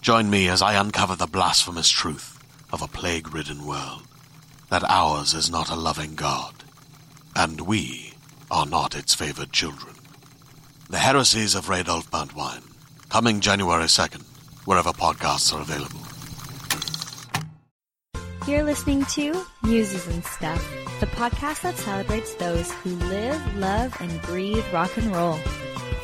Join me as I uncover the blasphemous truth of a plague ridden world that ours is not a loving God, and we are not its favored children. The Heresies of Radolf Burntwine, coming January 2nd, wherever podcasts are available. You're listening to Muses and Stuff, the podcast that celebrates those who live, love, and breathe rock and roll.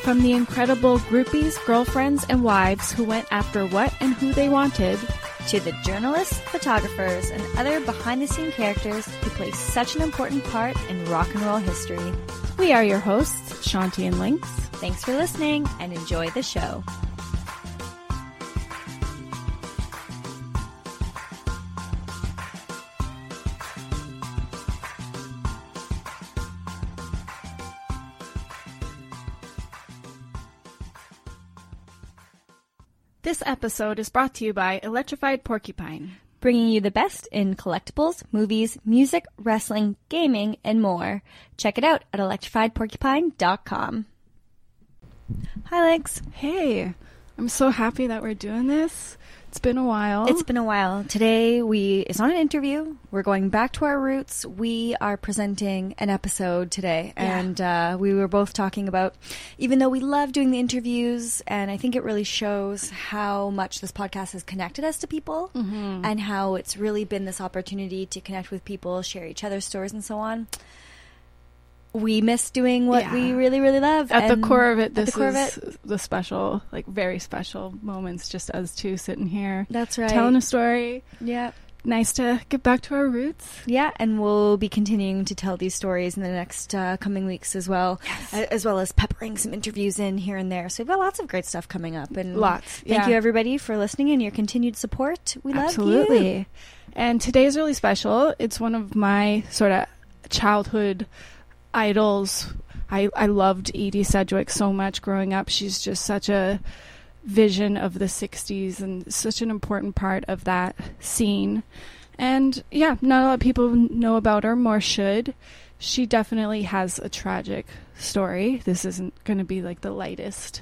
From the incredible groupies, girlfriends, and wives who went after what and who they wanted, to the journalists, photographers, and other behind the scene characters who play such an important part in rock and roll history. we are your hosts, Shanti and Lynx. Thanks for listening and enjoy the show. This episode is brought to you by Electrified Porcupine. Bringing you the best in collectibles, movies, music, wrestling, gaming, and more. Check it out at electrifiedporcupine.com. Hi, Legs. Hey, I'm so happy that we're doing this. It's been a while. It's been a while. Today we it's not an interview. We're going back to our roots. We are presenting an episode today, Yeah. and uh, we were both talking about even though we love doing the interviews, and I think it really shows how much this podcast has connected us to people, Mm-hmm. and how it's really been this opportunity to connect with people, share each other's stories, and so on. We miss doing what we really, really love. at and the core of it, the this of is it, the special, like very special moments, just us two sitting here that's right. telling a story. yeah. Nice to get back to our roots. Yeah, and we'll be continuing to tell these stories in the next uh, coming weeks as well, a- as well as peppering some interviews in here and there. So we've got lots of great stuff coming up, and Lots, Thank yeah. you everybody for listening and your continued support. We love you. Absolutely. And today's really special. It's one of my sort of childhood idols. I, I loved Edie Sedgwick so much growing up. She's just such a vision of the 60s and such an important part of that scene. And yeah, not a lot of people know about her, more should. She definitely has a tragic story. This isn't going to be like the lightest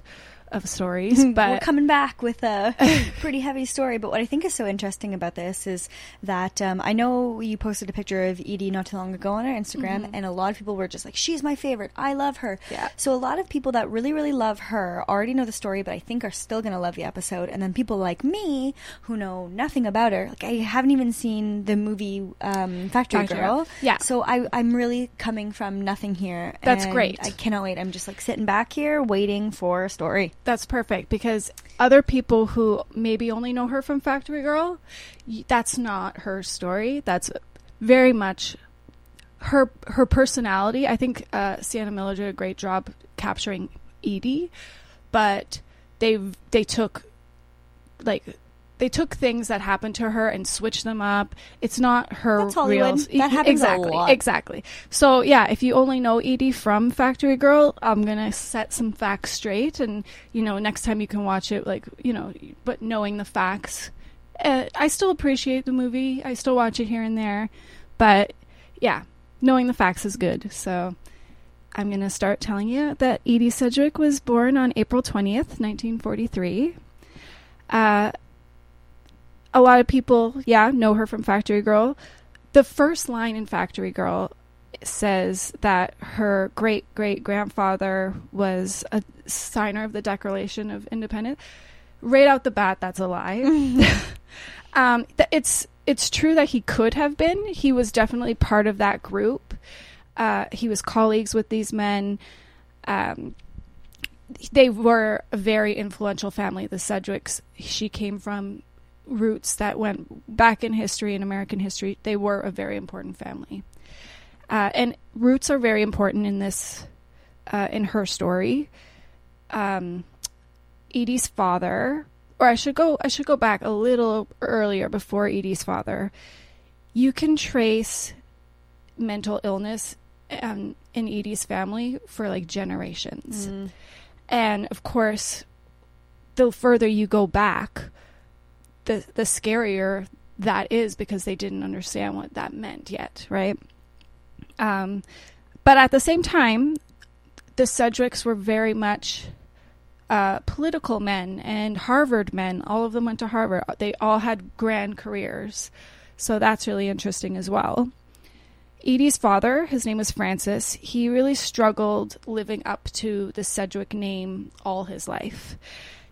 of stories, But We're coming back with a pretty heavy story. But what I think is so interesting about this is that um, I know you posted a picture of Edie not too long ago on our Instagram, and a lot of people were just like, "She's my favorite. I love her." Yeah. So a lot of people that really, really love her already know the story, but I think are still going to love the episode. And then people like me who know nothing about her, like I haven't even seen the movie um, Factory, Factory Girl. Girl. Yeah. So I, I'm really coming from nothing here. That's and great. I cannot wait. I'm just like sitting back here waiting for a story. That's perfect because other people who maybe only know her from Factory Girl, that's not her story. That's very much her her personality. I think uh, Sienna Miller did a great job capturing Edie, but they they took like they took things that happened to her and switched them up. It's not her That's Hollywood. real. That happens a exactly, lot. Exactly. So yeah, if you only know Edie from Factory Girl, I'm gonna set some facts straight, and you know, next time you can watch it, like you know, but knowing the facts, uh, I still appreciate the movie. I still watch it here and there, but yeah, knowing the facts is good. So. I'm going to start telling you that Edie Sedgwick was born on April 20th, 1943. Uh, a lot of people, yeah, know her from Factory Girl. The first line in Factory Girl says that her great great grandfather was a signer of the Declaration of Independence. Right out the bat, that's a lie. um, th- it's it's true that he could have been. He was definitely part of that group. Uh, he was colleagues with these men. Um, they were a very influential family, the Sedgwicks. She came from roots that went back in history, in American history. They were a very important family. Uh, and roots are very important in this, uh, in her story. Um, Edie's father, or I should go, I should go back a little earlier before Edie's father. You can trace mental illness um, in Edie's family for like generations. And of course, the further you go back, the the scarier that is because they didn't understand what that meant yet, right? Um, but at the same time, the Sedgwicks were very much uh, political men and Harvard men. All of them went to Harvard. They all had grand careers. So that's really interesting as well. Edie's father, his name was Francis, he really struggled living up to the Sedgwick name all his life.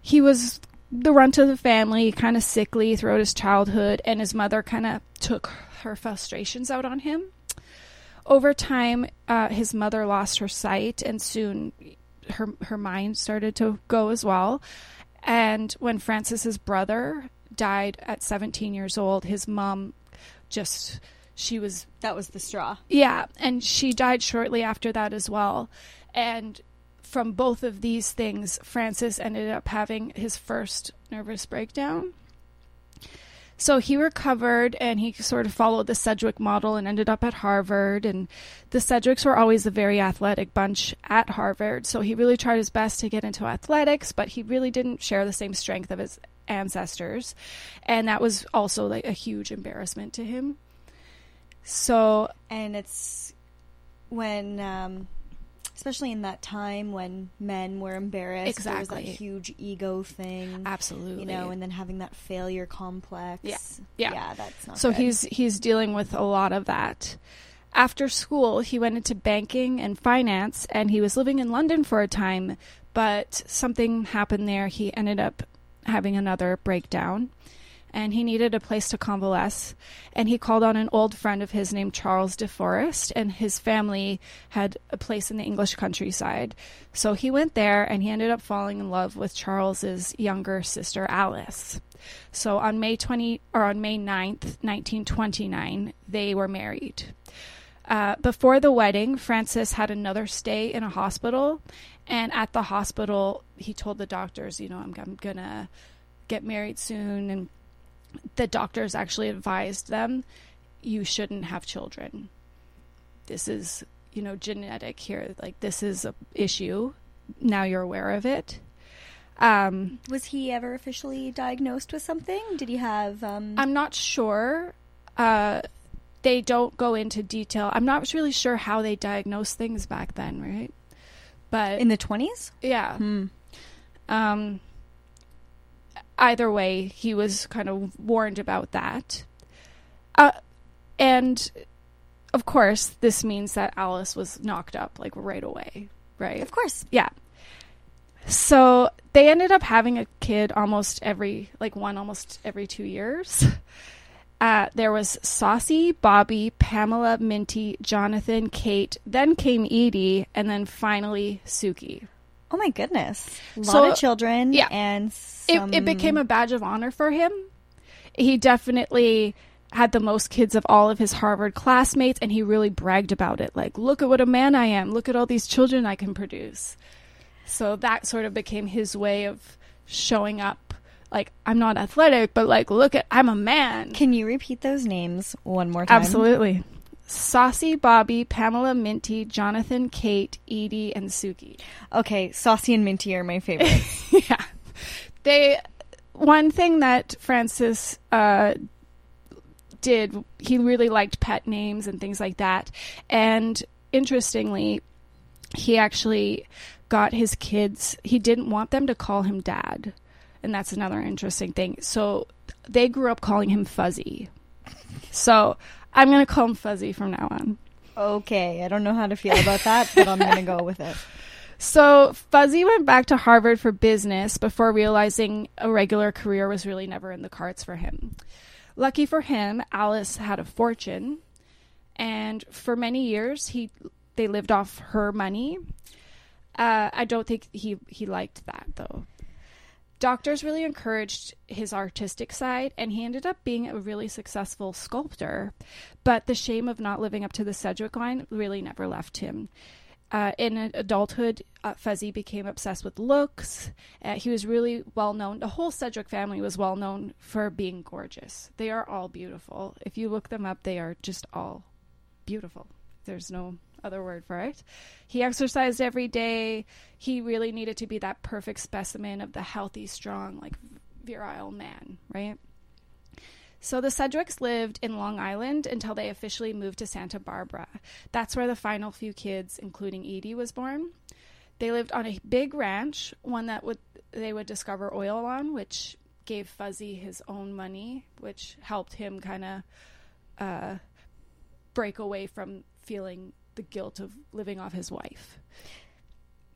He was the runt of the family, kind of sickly throughout his childhood, and his mother kind of took her frustrations out on him. Over time, uh, his mother lost her sight, and soon her her mind started to go as well. And when Francis's brother died at 17 years old, his mom just she was That was the straw. yeah, and she died shortly after that as well. And from both of these things, Francis ended up having his first nervous breakdown. So he recovered and he sort of followed the Sedgwick model and ended up at Harvard. And the Sedgwicks were always a very athletic bunch at Harvard. So he really tried his best to get into athletics, but he really didn't share the same strength of his ancestors. And that was also like a huge embarrassment to him. So and it's when um especially in that time when men were embarrassed there was that huge ego thing absolutely you know and then having that failure complex Yeah. Yeah. yeah that's not So good. he's he's dealing with a lot of that. After school, he went into banking and finance and he was living in London for a time, but something happened there. He ended up having another breakdown and he needed a place to convalesce and he called on an old friend of his named Charles DeForest and his family had a place in the English countryside. So he went there and he ended up falling in love with Charles's younger sister Alice. So on May 20 or on May 9th, 1929, they were married. Uh, before the wedding, Francis had another stay in a hospital, and at the hospital, he told the doctors, "You know, I'm, I'm gonna get married soon," and the doctors actually advised them, "You shouldn't have children. This is, you know, genetic here. Like this is a issue. Now you're aware of it." Um, was he ever officially diagnosed with something did he have um I'm not sure. Uh, they don't go into detail. I'm not really sure how they diagnosed things back then, right? But in the 20s yeah. hmm. Um, either way, he was kind of warned about that. Uh, and of course, this means that Alice was knocked up like right away, right? of course Yeah. So they ended up having a kid almost every, like one almost every two years. Uh, there was Saucie, Bobby, Pamela, Minty, Jonathan, Kate, then came Edie, and then finally Suki. Oh my goodness a lot So- of children yeah. and It, it became a badge of honor for him. He definitely had the most kids of all of his Harvard classmates, and he really bragged about it. Like, look at what a man I am. Look at all these children I can produce. So that sort of became his way of showing up like I'm not athletic, but like look at I'm a man. Can you repeat those names one more time? Absolutely. Saucie, Bobby, Pamela, Minty, Jonathan, Kate, Edie, and Suki. Okay, Saucie and Minty are my favorites. yeah. They one thing that Francis uh, did, he really liked pet names and things like that. And interestingly, he actually got his kids, he didn't want them to call him dad. And that's another interesting thing. So they grew up calling him Fuzzy. So I'm going to call him Fuzzy from now on. Okay, I don't know how to feel about that, but I'm going to go with it. So Fuzzy went back to Harvard for business before realizing a regular career was really never in the cards for him. Lucky for him, Alice had a fortune, and for many years he they lived off her money. Uh, I don't think he he liked that though. Doctors really encouraged his artistic side, and he ended up being a really successful sculptor. But the shame of not living up to the Sedgwick line really never left him. Uh, in adulthood, uh, Fuzzy became obsessed with looks. Uh, he was really well known. The whole Sedgwick family was well known for being gorgeous. They are all beautiful. If you look them up, they are just all beautiful. There's no other word for it. He exercised every day. He really needed to be that perfect specimen of the healthy, strong, like virile man, right? So the Sedgwicks lived in Long Island until they officially moved to Santa Barbara. That's where the final few kids, including Edie, was born. They lived on a big ranch, one that would they would discover oil on, which gave Fuzzy his own money, which helped him kind of uh, break away from feeling the guilt of living off his wife.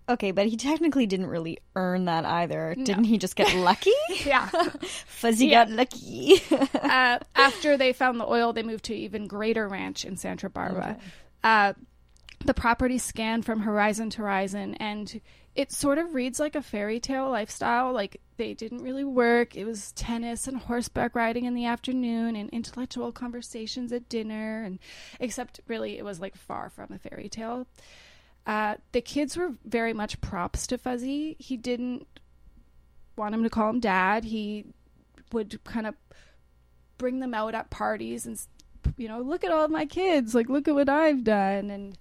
Okay, but he technically didn't really earn that either. No. Didn't he just get lucky? yeah. Fuzzy yeah. got lucky. uh, after they found the oil, they moved to even greater ranch in Santa Barbara. Okay. Uh, the property scanned from horizon to horizon, and it sort of reads like a fairy tale lifestyle. Like they didn't really work. It was tennis and horseback riding in the afternoon and intellectual conversations at dinner, and except really it was like far from a fairy tale. Uh, the kids were very much props to Fuzzy. He didn't want him to call him dad. He would kind of bring them out at parties and, you know, look at all my kids. Like, look at what I've done. And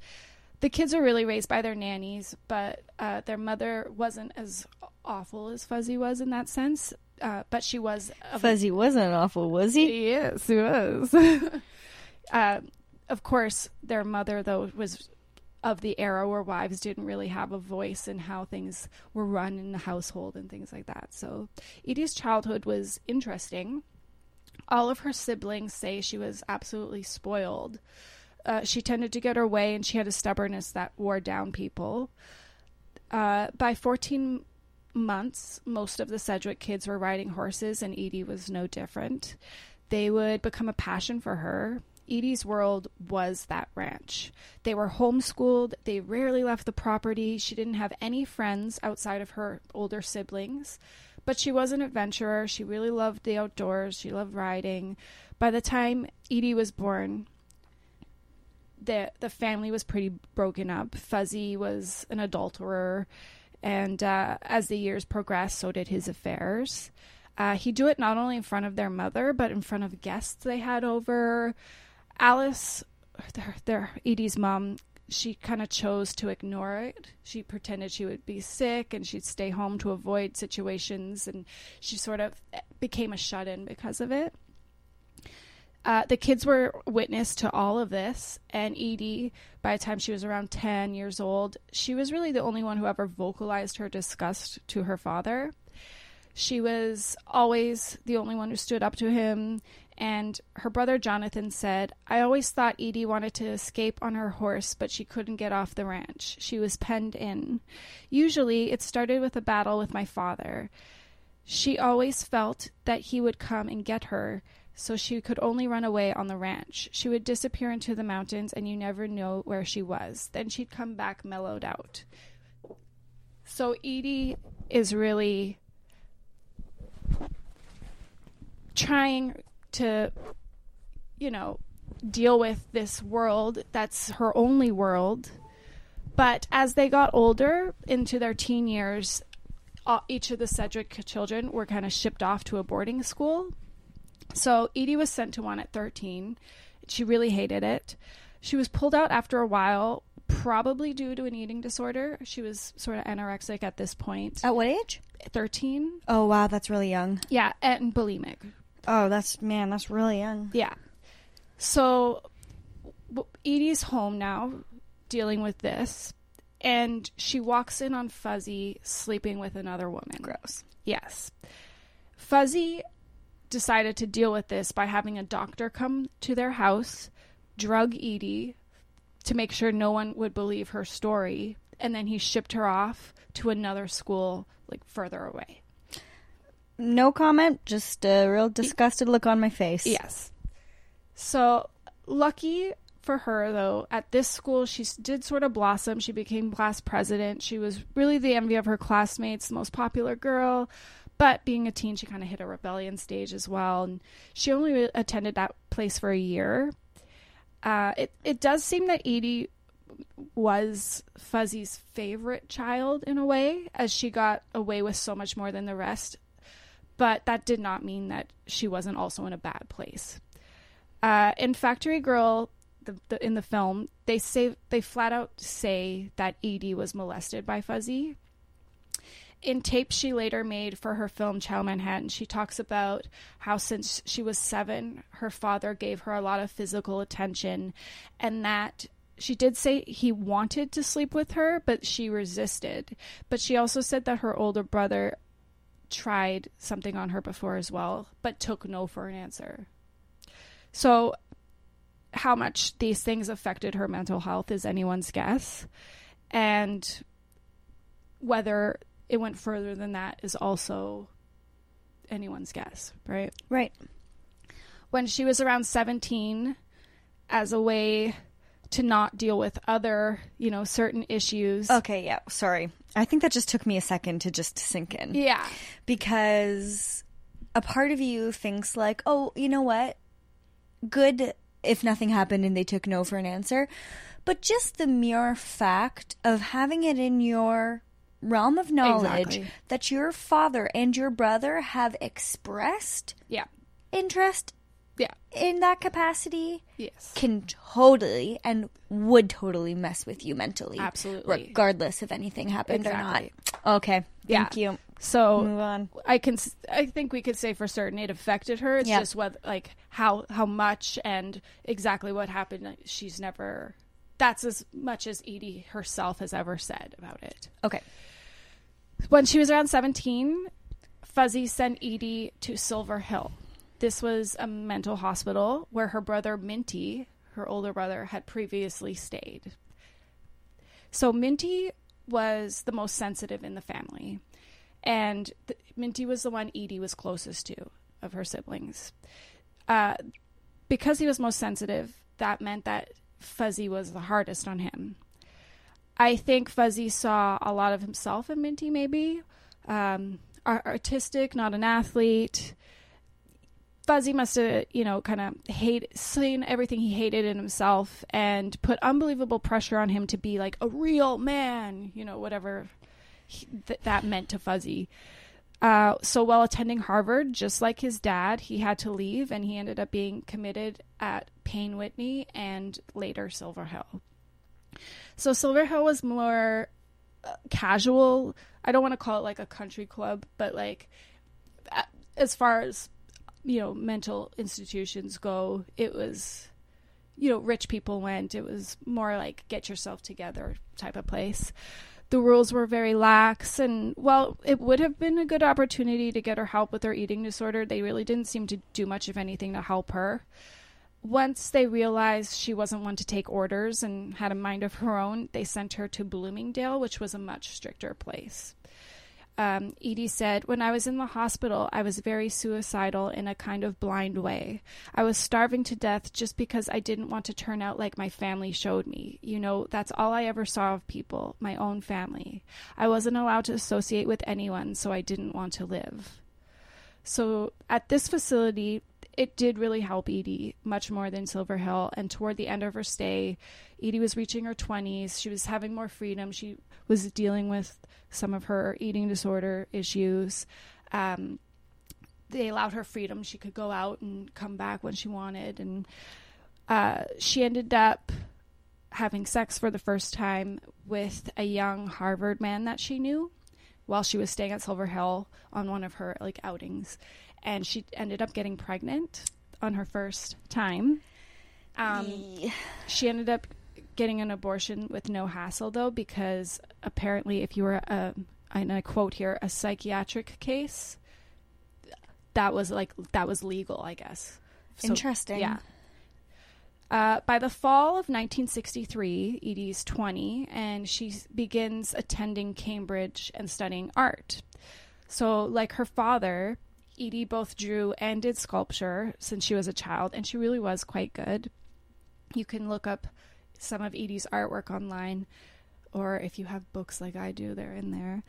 the kids are really raised by their nannies, but uh, their mother wasn't as awful as Fuzzy was in that sense. Uh, but she was. Fuzzy wasn't awful, was he? Yes, he was. uh, of course, their mother, though, was of the era where wives didn't really have a voice in how things were run in the household and things like that. So Edie's childhood was interesting. All of her siblings say she was absolutely spoiled. Uh, she tended to get her way and she had a stubbornness that wore down people. Uh, by 14 months, most of the Sedgwick kids were riding horses, and Edie was no different. They would become a passion for her. Edie's world was that ranch. They were homeschooled, they rarely left the property. She didn't have any friends outside of her older siblings, but she was an adventurer. She really loved the outdoors, she loved riding. By the time Edie was born, the the family was pretty broken up. Fuzzy was an adulterer, and uh, as the years progressed, so did his affairs. Uh, he'd do it not only in front of their mother, but in front of guests they had over. Alice, their, their Edie's mom, she kind of chose to ignore it. She pretended she would be sick and she'd stay home to avoid situations, and she sort of became a shut in because of it. Uh, the kids were witness to all of this, and Edie, by the time she was around 10 years old, she was really the only one who ever vocalized her disgust to her father. She was always the only one who stood up to him. And her brother Jonathan said, I always thought Edie wanted to escape on her horse, but she couldn't get off the ranch. She was penned in. Usually, it started with a battle with my father. She always felt that he would come and get her, so she could only run away on the ranch. She would disappear into the mountains, and you never know where she was. Then she'd come back mellowed out. So Edie is really trying to, you know, deal with this world that's her only world. But as they got older into their teen years, all, each of the Sedgwick children were kind of shipped off to a boarding school. So Edie was sent to one at 13. She really hated it. She was pulled out after a while, probably due to an eating disorder. She was sort of anorexic at this point. At what age? 13. Oh wow, that's really young. Yeah, and bulimic. Oh, that's man, that's really young. Yeah. So Edie's home now dealing with this, and she walks in on Fuzzy sleeping with another woman. Gross. Yes. Fuzzy decided to deal with this by having a doctor come to their house, drug Edie to make sure no one would believe her story, and then he shipped her off to another school like further away. No comment, just a real disgusted look on my face. Yes. So lucky for her, though, at this school, she did sort of blossom. She became class president. She was really the envy of her classmates, the most popular girl. But being a teen, she kind of hit a rebellion stage as well. And she only attended that place for a year. Uh, it, it does seem that Edie was Fuzzy's favorite child in a way, as she got away with so much more than the rest. But that did not mean that she wasn't also in a bad place. Uh, in Factory Girl, the, the, in the film, they say they flat out say that Edie was molested by Fuzzy. In tapes she later made for her film Ciao Manhattan, she talks about how since she was seven, her father gave her a lot of physical attention, and that she did say he wanted to sleep with her, but she resisted. But she also said that her older brother tried something on her before as well, but took no for an answer. So, how much these things affected her mental health is anyone's guess. And whether it went further than that is also anyone's guess, right? Right. When she was around 17, as a way to not deal with other, you know, certain issues. Okay, yeah, sorry. I think that just took me a second to just sink in. Yeah. Because a part of you thinks like, "Oh, you know what? Good if nothing happened and they took no for an answer." But just the mere fact of having it in your realm of knowledge Exactly. that your father and your brother have expressed Yeah. interest Yeah. in that capacity Yes. can totally and would totally mess with you mentally. Absolutely. Regardless if anything happened Exactly. or not. Okay. Thank Yeah. you. So Move on. I can I think we could say for certain it affected her. It's Yeah. just what like how how much and exactly what happened. She's never. That's as much as Edie herself has ever said about it. Okay. When she was around 17, Fuzzy sent Edie to Silver Hill. This was a mental hospital where her brother Minty, her older brother, had previously stayed. So Minty was the most sensitive in the family. And Minty was the one Edie was closest to of her siblings. Uh, because he was most sensitive, that meant that Fuzzy was the hardest on him. I think Fuzzy saw a lot of himself in Minty, maybe. Um, artistic, not an athlete. Fuzzy must have, you know, kind of hate seen everything he hated in himself and put unbelievable pressure on him to be like a real man, you know, whatever he, th- that meant to Fuzzy. Uh, so while attending Harvard, just like his dad, he had to leave and he ended up being committed at Payne Whitney and later Silver Hill. So Silver Hill was more uh, casual. I don't want to call it like a country club, but like as far as you know, mental institutions go, it was you know, rich people went. It was more like get yourself together type of place. The rules were very lax, and while it would have been a good opportunity to get her help with her eating disorder, they really didn't seem to do much of anything to help her once they realized she wasn't one to take orders and had a mind of her own, they sent her to Bloomingdale, which was a much stricter place. Um, Edie said, When I was in the hospital, I was very suicidal in a kind of blind way. I was starving to death just because I didn't want to turn out like my family showed me. You know, that's all I ever saw of people, my own family. I wasn't allowed to associate with anyone, so I didn't want to live. So at this facility, it did really help Edie much more than Silver Hill. And toward the end of her stay, Edie was reaching her 20s. She was having more freedom. She was dealing with some of her eating disorder issues. Um, they allowed her freedom. She could go out and come back when she wanted. And uh, she ended up having sex for the first time with a young Harvard man that she knew while she was staying at Silver Hill on one of her like outings, and she ended up getting pregnant on her first time. Um, she ended up getting an abortion with no hassle though, because apparently, if you were a, and I quote here, a psychiatric case, that was like that was legal, I guess. So, Interesting. Yeah. Uh, by the fall of 1963, Edie's 20, and she begins attending Cambridge and studying art. So, like her father, Edie both drew and did sculpture since she was a child, and she really was quite good. You can look up some of Edie's artwork online, or if you have books like I do, they're in there.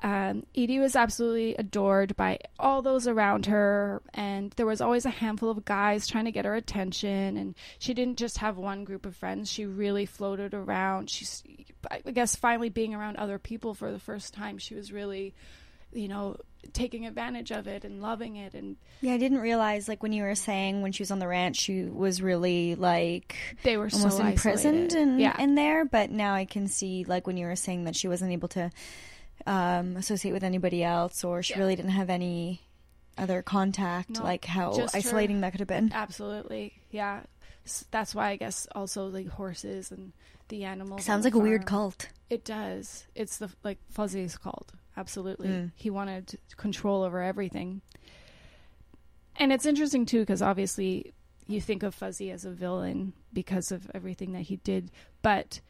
Um, Edie was absolutely adored by all those around her, and there was always a handful of guys trying to get her attention. And she didn't just have one group of friends; she really floated around. She's, I guess, finally being around other people for the first time, she was really, you know, taking advantage of it and loving it. And Yeah, I didn't realize like when you were saying when she was on the ranch, she was really like they were almost so imprisoned in yeah. in there. But now I can see like when you were saying that she wasn't able to um, associate with anybody else, or she Yeah. really didn't have any other contact. No, like how just her- isolating that could have been. Absolutely, yeah. That's why I guess also like horses and the animals. Sounds like a weird cult. It does. It's the like Fuzzy's called. Absolutely. Mm. He wanted control over everything. And it's interesting too because obviously you think of Fuzzy as a villain because of everything that he did, but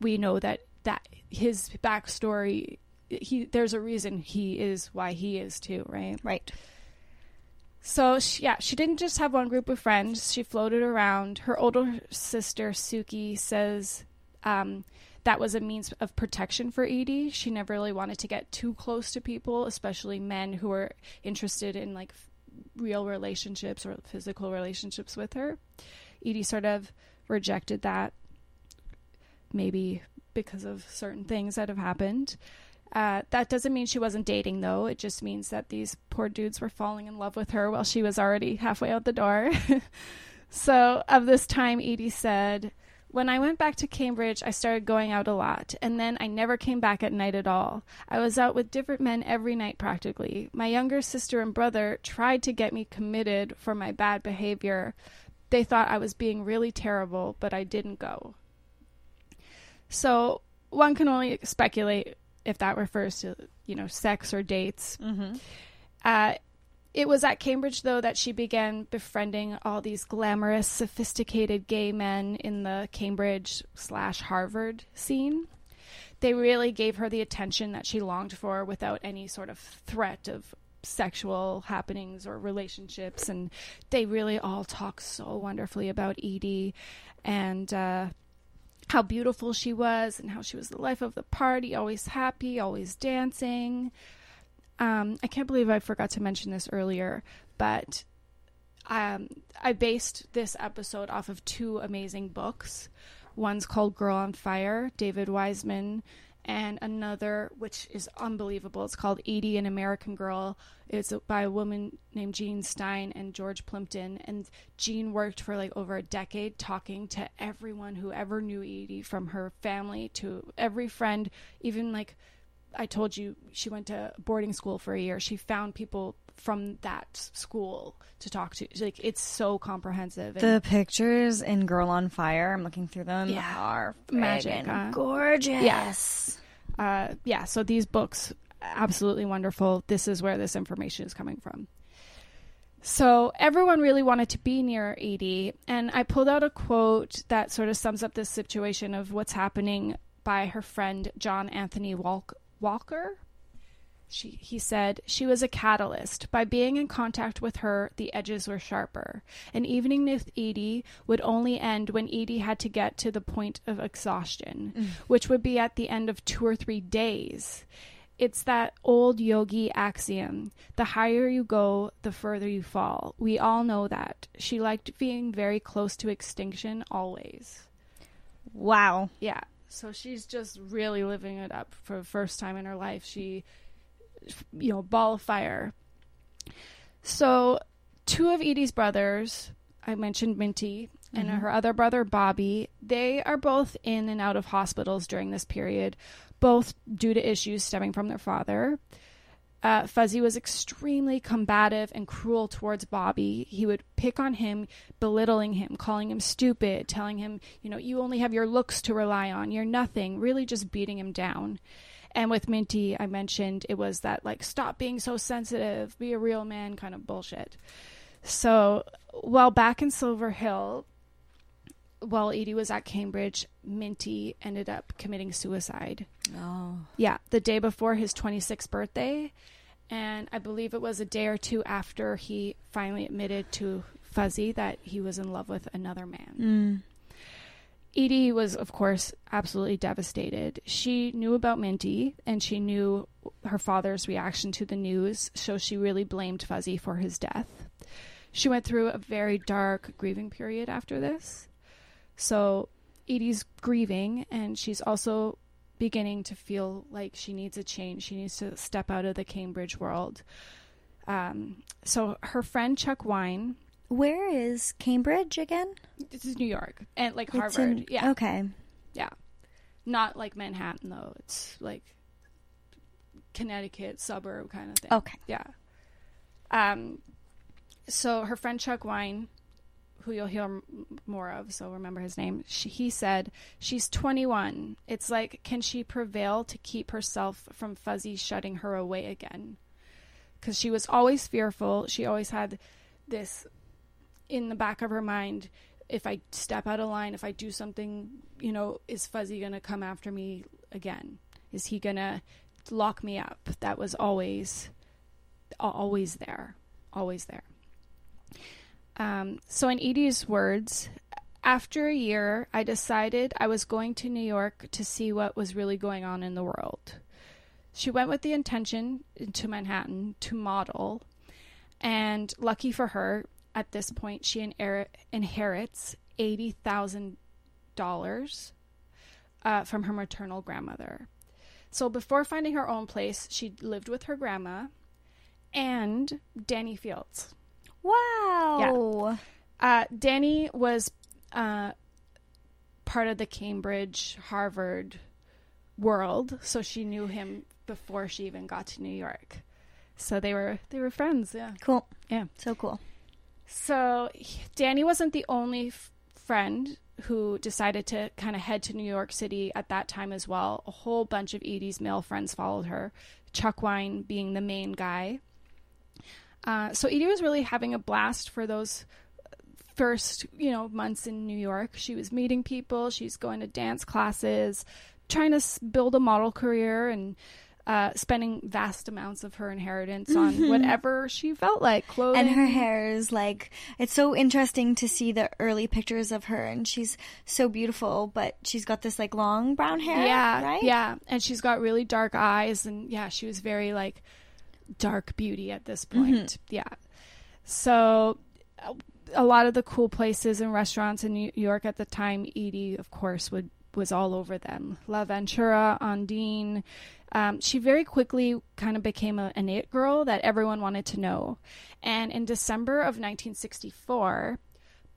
we know that that his backstory he there's a reason he is why he is too, right? Right. So she, yeah, she didn't just have one group of friends. She floated around. Her older sister Suki says um, that was a means of protection for Edie. She never really wanted to get too close to people, especially men who were interested in like real relationships or physical relationships with her. Edie sort of rejected that, maybe because of certain things that have happened. Uh, that doesn't mean she wasn't dating, though. It just means that these poor dudes were falling in love with her while she was already halfway out the door. so, of this time, Edie said, When I went back to Cambridge, I started going out a lot, and then I never came back at night at all. I was out with different men every night practically. My younger sister and brother tried to get me committed for my bad behavior. They thought I was being really terrible, but I didn't go. So, one can only speculate if that refers to you know sex or dates. Mm-hmm. Uh, it was at Cambridge though that she began befriending all these glamorous, sophisticated gay men in the Cambridge slash Harvard scene. They really gave her the attention that she longed for without any sort of threat of sexual happenings or relationships and they really all talk so wonderfully about Edie and uh how beautiful she was and how she was the life of the party, always happy, always dancing. Um, I can't believe I forgot to mention this earlier, but um, I based this episode off of two amazing books. One's called Girl on Fire, David Weisman, and another, which is unbelievable. It's called Edie, an American Girl. It's by a woman named Jean Stein and George Plimpton. And Jean worked for like over a decade talking to everyone who ever knew Edie, from her family to every friend, even like I told you, she went to boarding school for a year. She found people from that school to talk to. Like it's so comprehensive. And The pictures in Girl on Fire, I'm looking through them, Yeah. are Magic, huh? gorgeous. Yes. uh, yeah, so these books, absolutely wonderful. This is where this information is coming from. So everyone really wanted to be near Edie, and I pulled out a quote that sort of sums up this situation of what's happening by her friend John Anthony Walk- Walker. She, he said, She was a catalyst. By being in contact with her, the edges were sharper. An evening with Edie would only end when Edie had to get to the point of exhaustion, mm. which would be at the end of two or three days. it's that old yogi axiom the higher you go, the further you fall. We all know that. She liked being very close to extinction always. Wow. Yeah. So she's just really living it up for the first time in her life. She, you know, ball of fire. So, two of Edie's brothers, I mentioned Minty, and mm-hmm. her other brother, Bobby, they are both in and out of hospitals during this period, both due to issues stemming from their father. Uh, Fuzzy was extremely combative and cruel towards Bobby. He would pick on him, belittling him, calling him stupid, telling him, you know, you only have your looks to rely on, you're nothing, really just beating him down. And with Minty, I mentioned it was that, like, stop being so sensitive, be a real man kind of bullshit. So while back in Silver Hill, while Edie was at Cambridge, Minty ended up committing suicide. Oh. Yeah, the day before his 26th birthday. And I believe it was a day or two after he finally admitted to Fuzzy that he was in love with another man. Mm. Edie was, of course, absolutely devastated. She knew about Minty and she knew her father's reaction to the news, so she really blamed Fuzzy for his death. She went through a very dark grieving period after this. So Edie's grieving, and she's also beginning to feel like she needs a change. She needs to step out of the Cambridge world. Um, so her friend Chuck Wine, Where is Cambridge again? this is New York, and like Harvard, in- yeah, Okay. yeah, not like Manhattan though. It's like Connecticut suburb kind of thing. Okay. Yeah. Um, so her friend Chuck Wine, who you'll hear more of, so remember his name. She, he said she's 21. It's like, can she prevail to keep herself from Fuzzy shutting her away again? Because she was always fearful. She always had this in the back of her mind. If I step out of line, if I do something, you know, is Fuzzy gonna come after me again? Is he gonna lock me up? That was always always there, always there. Um, so, in Edie's words, after a year, I decided I was going to New York to see what was really going on in the world. She went with the intention to Manhattan to model, and lucky for her, at this point, she inher- inherits eighty thousand dollars uh, from her maternal grandmother. So before finding her own place, she lived with her grandma and Danny Fields. Wow. Uh, Danny was uh, part of the Cambridge Harvard world, so she knew him before she even got to New York. So they were they were friends. Yeah. Cool. Yeah. So cool. So Danny wasn't the only f- friend who decided to kind of head to New York City at that time as well. A whole bunch of Edie's male friends followed her, Chuck Wine being the main guy. Uh, so Edie was really having a blast for those first, you know, months in New York. She was meeting people, she's going to dance classes, trying to build a model career and uh, spending vast amounts of her inheritance on whatever she felt like clothing. And her hair is like, it's so interesting to see the early pictures of her, and she's so beautiful, but she's got this like long brown hair. Yeah, Right? yeah, and she's got really dark eyes, and yeah, she was very like dark beauty at this point. Yeah, so a lot of the cool places and restaurants in New York at the time, Edie, of course, would was all over them. La Ventura, Ondine. Um, she very quickly kind of became a, an it girl that everyone wanted to know. And in December of 1964,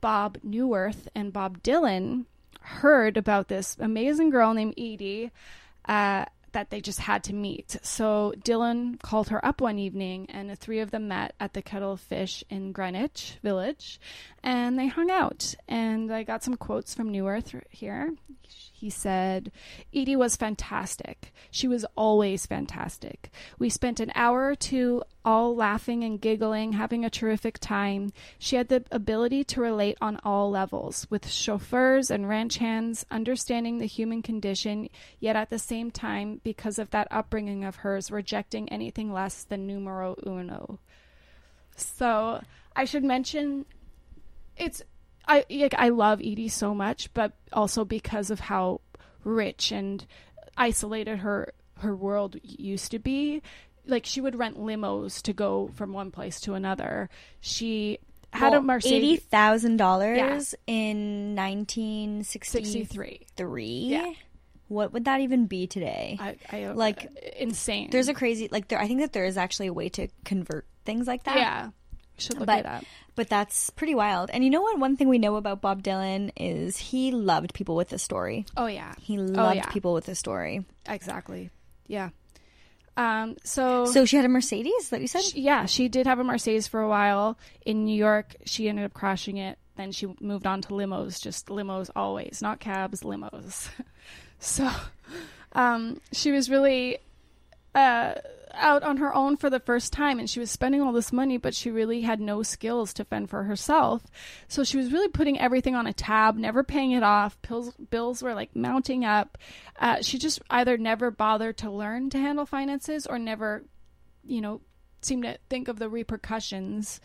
Bob Neuwirth and Bob Dylan heard about this amazing girl named Edie uh, that they just had to meet. So Dylan called her up one evening, and the three of them met at the Kettle of Fish in Greenwich Village, and they hung out. And I got some quotes from Neuwirth here. He said, Edie was fantastic. She was always fantastic. We spent an hour or two all laughing and giggling, having a terrific time. She had the ability to relate on all levels, with chauffeurs and ranch hands, understanding the human condition, yet at the same time, because of that upbringing of hers, rejecting anything less than numero uno. So I should mention it's I like I love Edie so much, but also because of how rich and isolated her her world used to be. Like she would rent limos to go from one place to another. She had a Well, Mercedes eighty thousand dollars in nineteen sixty three. Yeah. What would that even be today? I, I Like, insane. There's a crazy like there. I think that there is actually a way to convert things like that. yeah. Should look but it up. but that's pretty wild. And you know what? One thing we know about Bob Dylan is he loved people with a story. Oh yeah, He loved yeah. people with a story. exactly. Yeah. Um. So. So she had a Mercedes that you said. she- yeah, she did have a Mercedes for a while in New York. She ended up crashing it. Then she moved on to limos, just limos always, not cabs, limos. so, um, she was really uh, out on her own for the first time, and she was spending all this money, but she really had no skills to fend for herself. So she was really putting everything on a tab, never paying it off. Bills, bills were like mounting up. Uh, she just either never bothered to learn to handle finances or never, you know, seemed to think of the repercussions.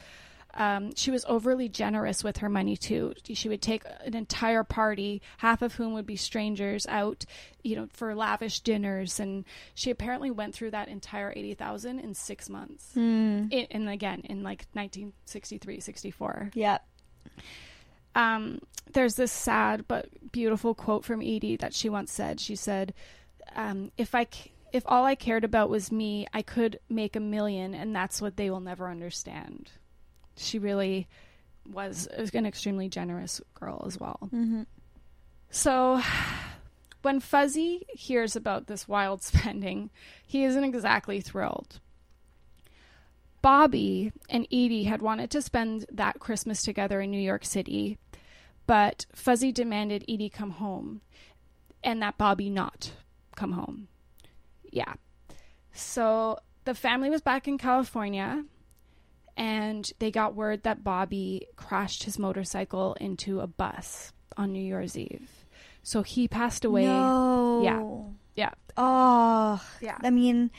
Um, she was overly generous with her money too. She would take an entire party, half of whom would be strangers, out, you know, for lavish dinners, and she apparently went through that entire eighty thousand in six months. In, and again, in like 1963, 64. Yeah. Um, there's this sad but beautiful quote from Edie that she once said. She said, um, "If I c- if all I cared about was me, I could make a million, and that's what they will never understand." She really was an extremely generous girl as well. Mm-hmm. So, when Fuzzy hears about this wild spending, he isn't exactly thrilled. Bobby and Edie had wanted to spend that Christmas together in New York City, but Fuzzy demanded Edie come home and that Bobby not come home. Yeah. So the family was back in California and they got word that Bobby crashed his motorcycle into a bus on New Year's Eve. So he passed away. No. Yeah. Yeah. Oh. Yeah. I mean,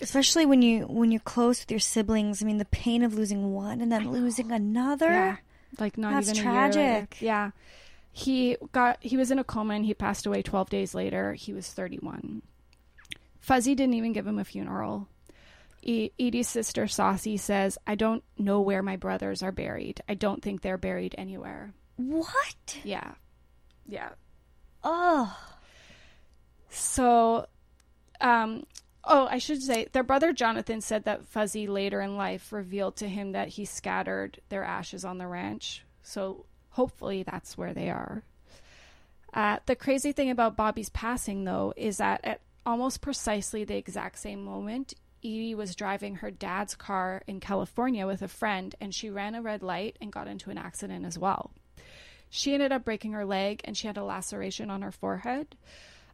especially when you when you're close with your siblings. I mean, the pain of losing one and then losing another. Yeah. Like not That's even a year later. tragic. Yeah. He got he was in a coma and he passed away 12 days later. He was 31. Fuzzy didn't even give him a funeral. E- Edie's sister Saucie says, "I don't know where my brothers are buried. I don't think they're buried anywhere." What? Yeah. Yeah. Oh. So, um, oh, I should say their brother Jonathan said that Fuzzy later in life revealed to him that he scattered their ashes on the ranch. So hopefully that's where they are. Uh, the crazy thing about Bobby's passing, though, is that at almost precisely the exact same moment, Edie was driving her dad's car in California with a friend, and she ran a red light and got into an accident as well. She ended up breaking her leg, and she had a laceration on her forehead.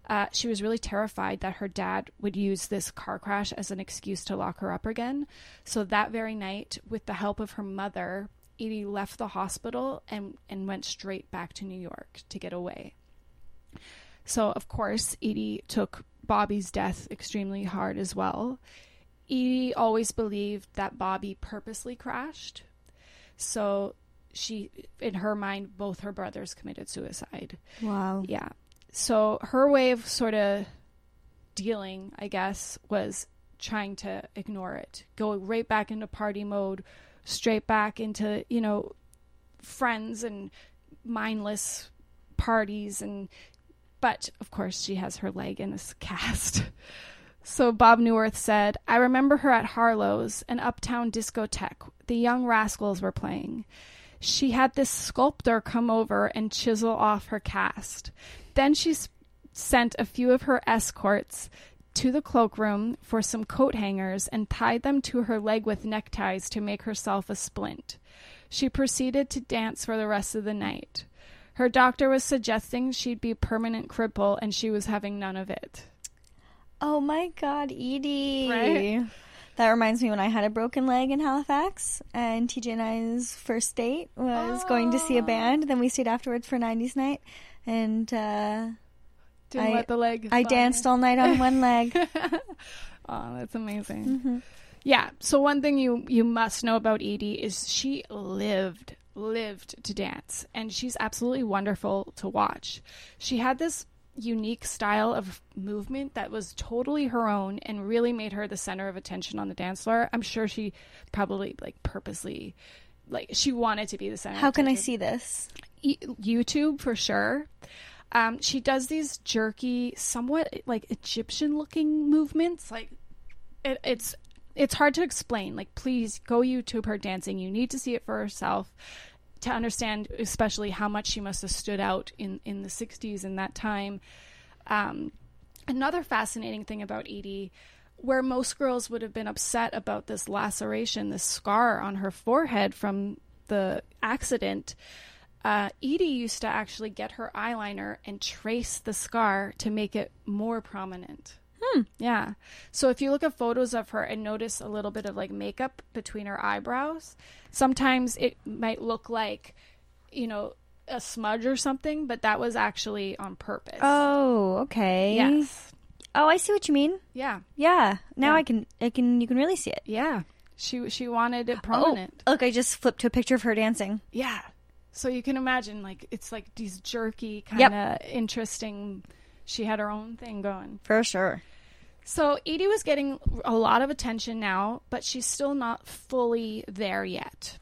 Uh, she was really terrified that her dad would use this car crash as an excuse to lock her up again. So that very night, with the help of her mother, Edie left the hospital and, and went straight back to New York to get away. So, of course, Edie took Bobby's death extremely hard as well. Edie always believed that Bobby purposely crashed. So, she, in her mind, both her brothers committed suicide. Wow. Yeah. So her way of sort of dealing, I guess, was trying to ignore it, go right back into party mode, straight back into, you know, friends and mindless parties and but of course she has her leg in a cast. So Bob Neuwirth said, I remember her at Harlow's, an uptown discotheque. The young rascals were playing. She had this sculptor come over and chisel off her cast. Then she s- sent a few of her escorts to the cloakroom for some coat hangers and tied them to her leg with neckties to make herself a splint. She proceeded to dance for the rest of the night. Her doctor was suggesting she'd be permanent cripple, and she was having none of it. Oh my God, Edie. Right? That reminds me when I had a broken leg in Halifax, and TJ and I's first date was going to see a band. Then we stayed afterwards for 90s night, and uh, Didn't I- let the leg. I fly. danced all night on one leg. Oh, that's amazing. Yeah. So one thing you you must know about Edie is she lived lived to dance, and she's absolutely wonderful to watch. She had this unique style of movement that was totally her own and really made her the center of attention on the dance floor. I'm sure she probably like purposely like she wanted to be the center. How can I see this? E- YouTube for sure. Um, she does these jerky, somewhat like Egyptian looking movements. Like it, it's it's hard to explain. Like please go YouTube her dancing. You need to see it for herself to understand, especially how much she must have stood out in in the '60s in that time. Um, another fascinating thing about Edie, where most girls would have been upset about this laceration, this scar on her forehead from the accident, uh, Edie used to actually get her eyeliner and trace the scar to make it more prominent. Hmm. Yeah. So if you look at photos of her and notice a little bit of like makeup between her eyebrows, sometimes it might look like, you know, a smudge or something, but that was actually on purpose. Oh, okay. yes. Oh, I see what you mean. Yeah. Yeah. Now Yeah. I can. I can. You can really see it. Yeah. She she wanted it prominent. Oh, look! I just flipped to a picture of her dancing. Yeah. So you can imagine like it's like these jerky kind Yep. of interesting she had her own thing going. For sure. So Edie was getting a lot of attention now, but she's still not fully there yet.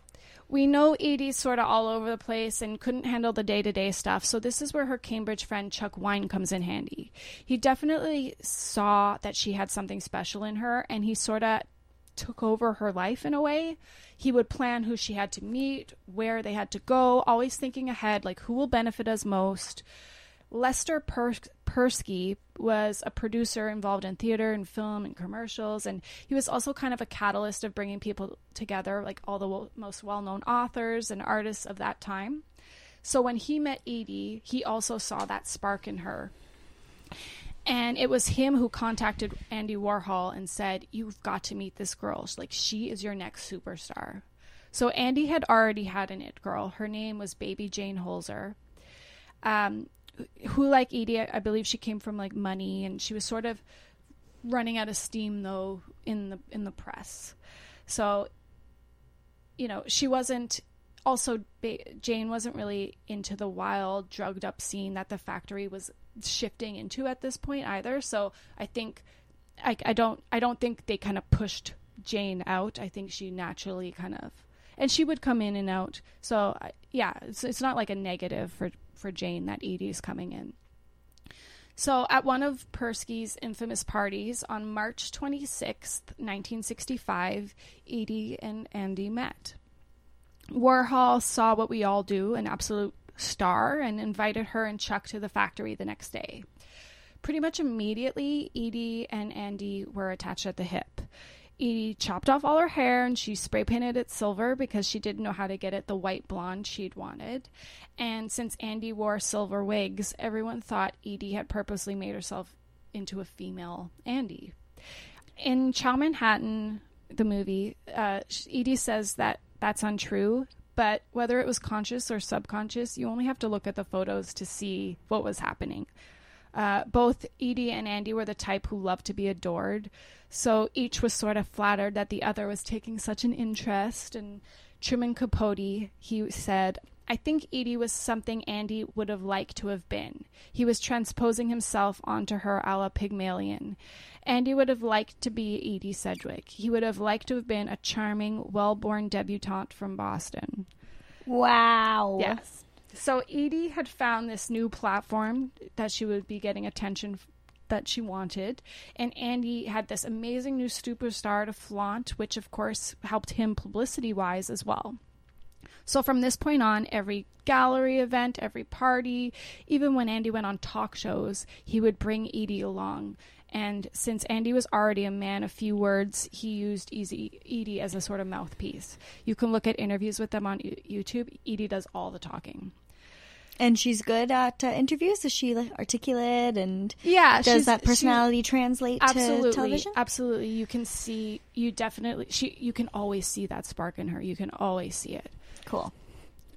We know Edie's sort of all over the place and couldn't handle the day to day stuff, so this is where her Cambridge friend Chuck Wine comes in handy. He definitely saw that she had something special in her, and he sort of took over her life in a way. He would plan who she had to meet, where they had to go, always thinking ahead, like who will benefit us most. Lester per- Persky was a producer involved in theater and film and commercials, and he was also kind of a catalyst of bringing people together, like all the most well known authors and artists of that time. So when he met Edie, he also saw that spark in her. And it was him who contacted Andy Warhol and said, You've got to meet this girl. Like, she is your next superstar. So Andy had already had an it girl. Her name was Baby Jane Holzer. Um, who, like Edie, I believe she came from like money, and she was sort of running out of steam though in the in the press. So, you know, she wasn't. Also, Jane wasn't really into the wild, drugged up scene that the factory was shifting into at this point either. So I think I, I don't I don't think they kind of pushed Jane out. I think she naturally kind of and she would come in and out. So yeah, it's it's not like a negative for for Jane that Edie's coming in. So at one of Persky's infamous parties on March 26, 1965, Edie and Andy met. Warhol saw what we all do, an absolute star, and invited her and Chuck to the factory the next day. Pretty much immediately, Edie and Andy were attached at the hip. Edie chopped off all her hair and she spray painted it silver because she didn't know how to get it the white blonde she'd wanted. And since Andy wore silver wigs, everyone thought Edie had purposely made herself into a female Andy. In Ciao Manhattan, the movie, uh, Edie says that that's untrue, but whether it was conscious or subconscious, you only have to look at the photos to see what was happening. Uh, both Edie and Andy were the type who loved to be adored, so each was sort of flattered that the other was taking such an interest. And Truman Capote, he said, I think Edie was something Andy would have liked to have been. He was transposing himself onto her a la Pygmalion. Andy would have liked to be Edie Sedgwick. He would have liked to have been a charming, well born debutante from Boston. Wow. Yes. So Edie had found this new platform that she would be getting attention that she wanted, and Andy had this amazing new superstar to flaunt, which of course helped him publicity wise as well. So from this point on, every gallery event, every party, even when Andy went on talk shows, he would bring Edie along. And since Andy was already a man of few words, he used Easy, Edie as a sort of mouthpiece. You can look at interviews with them on YouTube. Edie does all the talking. And she's good at uh, interviews. Is she articulate and Yeah, does that personality translate absolutely to television? absolutely you can see you definitely she you can always see that spark in her you can always see it Cool.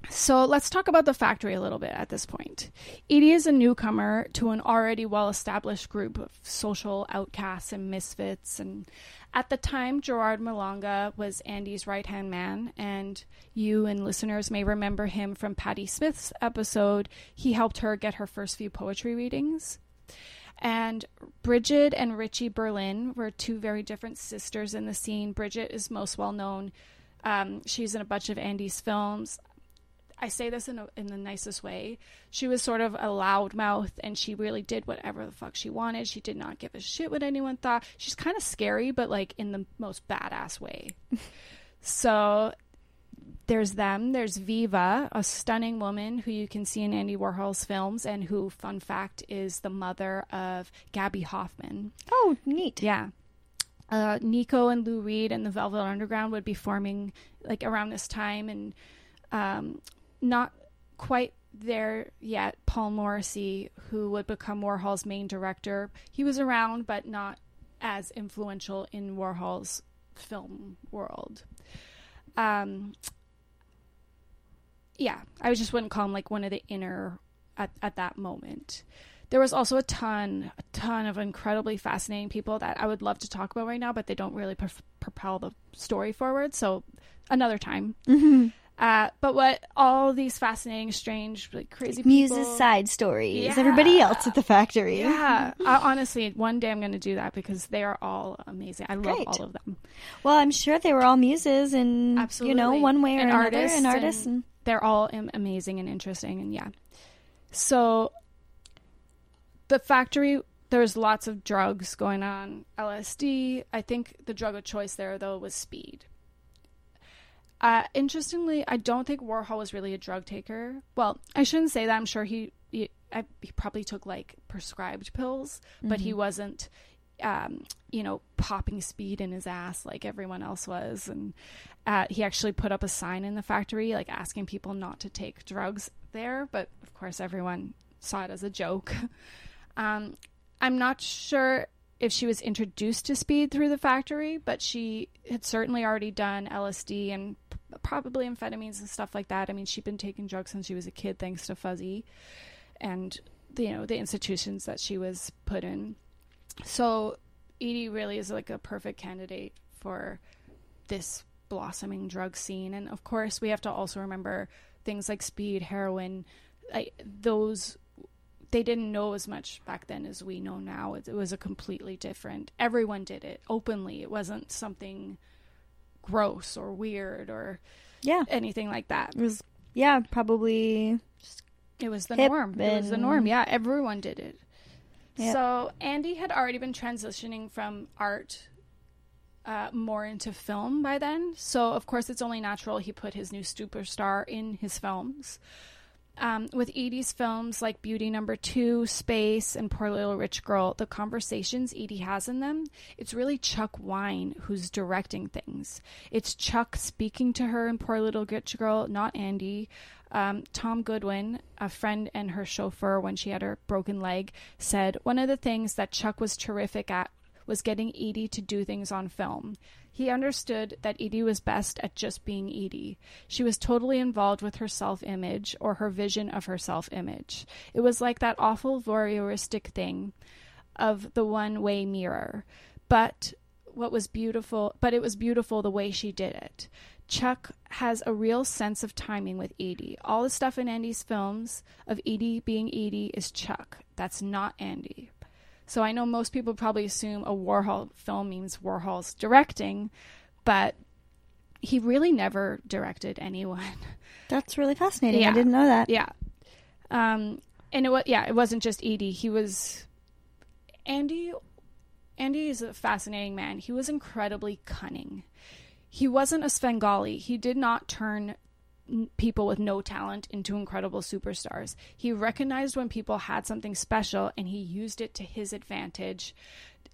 So let's talk about the factory a little bit at this point. Edie is a newcomer to an already well established group of social outcasts and misfits. And at the time, Gerard Malanga was Andy's right hand man. And you and listeners may remember him from Patti Smith's episode. He helped her get her first few poetry readings. And Brigid and Richie Berlin were two very different sisters in the scene. Brigid is most well known. Um, she's in a bunch of Andy's films. I say this in, a, in the nicest way. She was sort of a loudmouth and she really did whatever the fuck she wanted. She did not give a shit what anyone thought. She's kind of scary, but like in the most badass way. so there's them. There's Viva, a stunning woman who you can see in Andy Warhol's films and who, fun fact, is the mother of Gaby Hoffmann. Oh, neat. Yeah. Uh, Nico and Lou Reed and the Velvet Underground would be forming like around this time, and um, not quite there yet. Paul Morrissey, who would become Warhol's main director, he was around, but not as influential in Warhol's film world. Um, yeah, I just wouldn't call him like one of the inner at, at that moment. There was also a ton, a ton of incredibly fascinating people that I would love to talk about right now, but they don't really pro- propel the story forward. So another time. Mm-hmm. Uh, but what all these fascinating, strange, like crazy Muse's side stories. Yeah. Everybody else at the factory. Yeah, I, honestly, one day I'm going to do that because they are all amazing. I love Great. all of them. Well, I'm sure they were all muses and, Absolutely, you know, one way or and another, artists and artists. and And, they're all amazing and interesting, and yeah. So the factory, there's lots of drugs going on. LSD. I think the drug of choice there though was speed. Uh, interestingly, I don't think Warhol was really a drug taker. Well, I shouldn't say that. I'm sure he he, I, he probably took like prescribed pills, but he wasn't, um, you know, popping speed in his ass like everyone else was. And uh, he actually put up a sign in the factory, like asking people not to take drugs there. But of course, everyone saw it as a joke. Um, I'm not sure if she was introduced to speed through the factory, but she had certainly already done LSD and probably amphetamines and stuff like that. I mean, she'd been taking drugs since she was a kid, thanks to Fuzzy and you know the institutions that she was put in. So Edie really is like a perfect candidate for this blossoming drug scene, and of course, we have to also remember things like speed, heroin, like those they didn't know as much back then as we know now. It, it was a completely different. Everyone did it openly. It wasn't something gross or weird or yeah. anything like that. It was, yeah, probably. It was the norm. It was the norm. Yeah, everyone did it. Yeah. So Andy had already been transitioning from art uh, more into film by then. So of course, it's only natural he put his new superstar in his films. Um, with Edie's films like Beauty Number Two, Space, and Poor Little Rich Girl, the conversations Edie has in them, it's really Chuck Wine who's directing things. It's Chuck speaking to her in Poor Little Rich Girl, not Andy. Um, Tom Goodwin, a friend and her chauffeur when she had her broken leg, said one of the things that Chuck was terrific at was getting Edie to do things on film. He understood that Edie was best at just being Edie. She was totally involved with her self image or her vision of her self image. It was like that awful voyeuristic thing of the one way mirror. But what was beautiful, but it was beautiful the way she did it. Chuck has a real sense of timing with Edie. All the stuff in Andy's films of Edie being Edie is Chuck. That's not Andy. So I know most people probably assume a Warhol film means Warhol's directing, but he really never directed anyone. That's really fascinating. Yeah. I didn't know that. Yeah. Um and it was yeah, it wasn't just Edie. He was Andy Andy is a fascinating man. He was incredibly cunning. He wasn't a Svengali. He did not turn people with no talent into incredible superstars. He recognized when people had something special and he used it to his advantage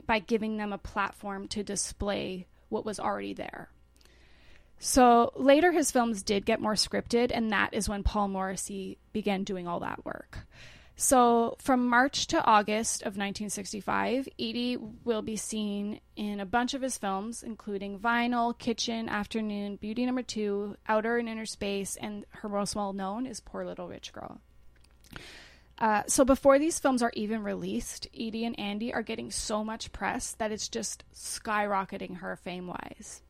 by giving them a platform to display what was already there. So later, his films did get more scripted, and that is when Paul Morrissey began doing all that work. So, from March to August of 1965, Edie will be seen in a bunch of his films, including Vinyl, Kitchen, Afternoon, Beauty Number Two, Outer and Inner Space, and her most well known is Poor Little Rich Girl. Uh, so before these films are even released, Edie and Andy are getting so much press that it's just skyrocketing her fame wise.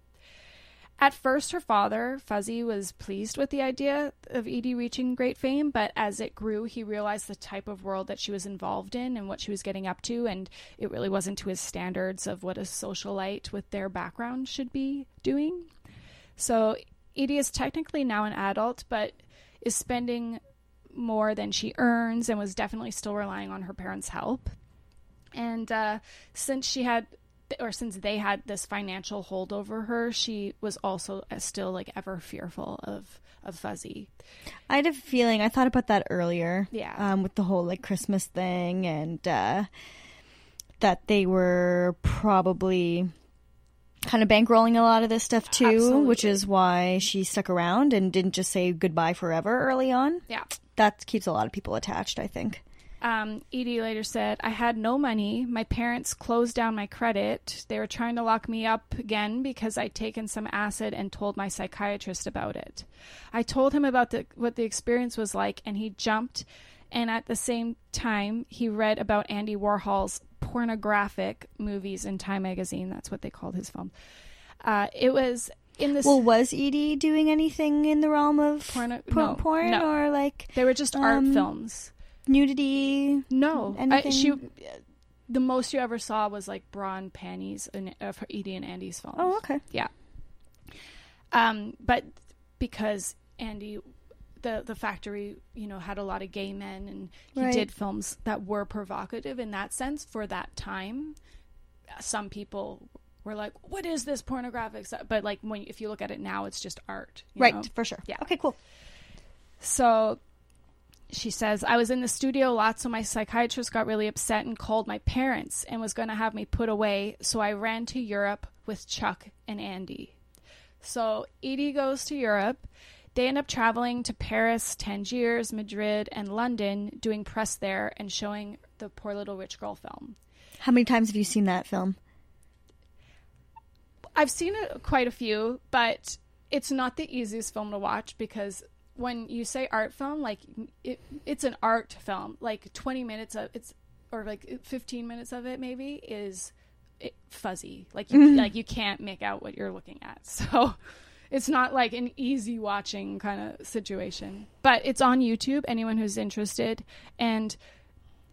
At first, her father, Fuzzy, was pleased with the idea of Edie reaching great fame, but as it grew, he realized the type of world that she was involved in and what she was getting up to, and it really wasn't to his standards of what a socialite with their background should be doing. So, Edie is technically now an adult, but is spending more than she earns and was definitely still relying on her parents' help. And uh, since she had or since they had this financial hold over her, she was also uh, still like ever fearful of of Fuzzy. I had a feeling. I thought about that earlier. Yeah. Um, with the whole like Christmas thing and uh, that they were probably kind of bankrolling a lot of this stuff too, Absolutely. which is why she stuck around and didn't just say goodbye forever early on. Yeah. That keeps a lot of people attached. I think. Um, Edie later said, I had no money. My parents closed down my credit. They were trying to lock me up again because I'd taken some acid and told my psychiatrist about it. I told him about the, what the experience was like, and he jumped. And at the same time, he read about Andy Warhol's pornographic movies in Time magazine. That's what they called his film. Uh, it was in this. Well, was Edie doing anything in the realm of Porno- por- no, porn no. or like they were just art um, films. Nudity? No, I, Anything? she. The most you ever saw was like bra and panties in, of her Edie and Andy's films. Oh, okay. Yeah. Um, but because Andy, the the factory, you know, had a lot of gay men, and he Right. did films that were provocative in that sense for that time. Some people were like, "What is this pornographic?" stuff?" But like when if you look at it now, it's just art, you Right, know? for sure. Yeah. Okay, cool. So she says, I was in the studio a lot, so my psychiatrist got really upset and called my parents and was going to have me put away. So I ran to Europe with Chuck and Andy. So Edie goes to Europe. They end up traveling to Paris, Tangiers, Madrid, and London, doing press there and showing the Poor Little Rich Girl film. How many times have you seen that film? I've seen it quite a few, but it's not the easiest film to watch because when you say art film, like it, it's an art film. Like twenty minutes of it's, or like fifteen minutes of it maybe is it, fuzzy. Like you like you can't make out what you're looking at. So it's not like an easy watching kind of situation. But it's on YouTube. Anyone who's interested, and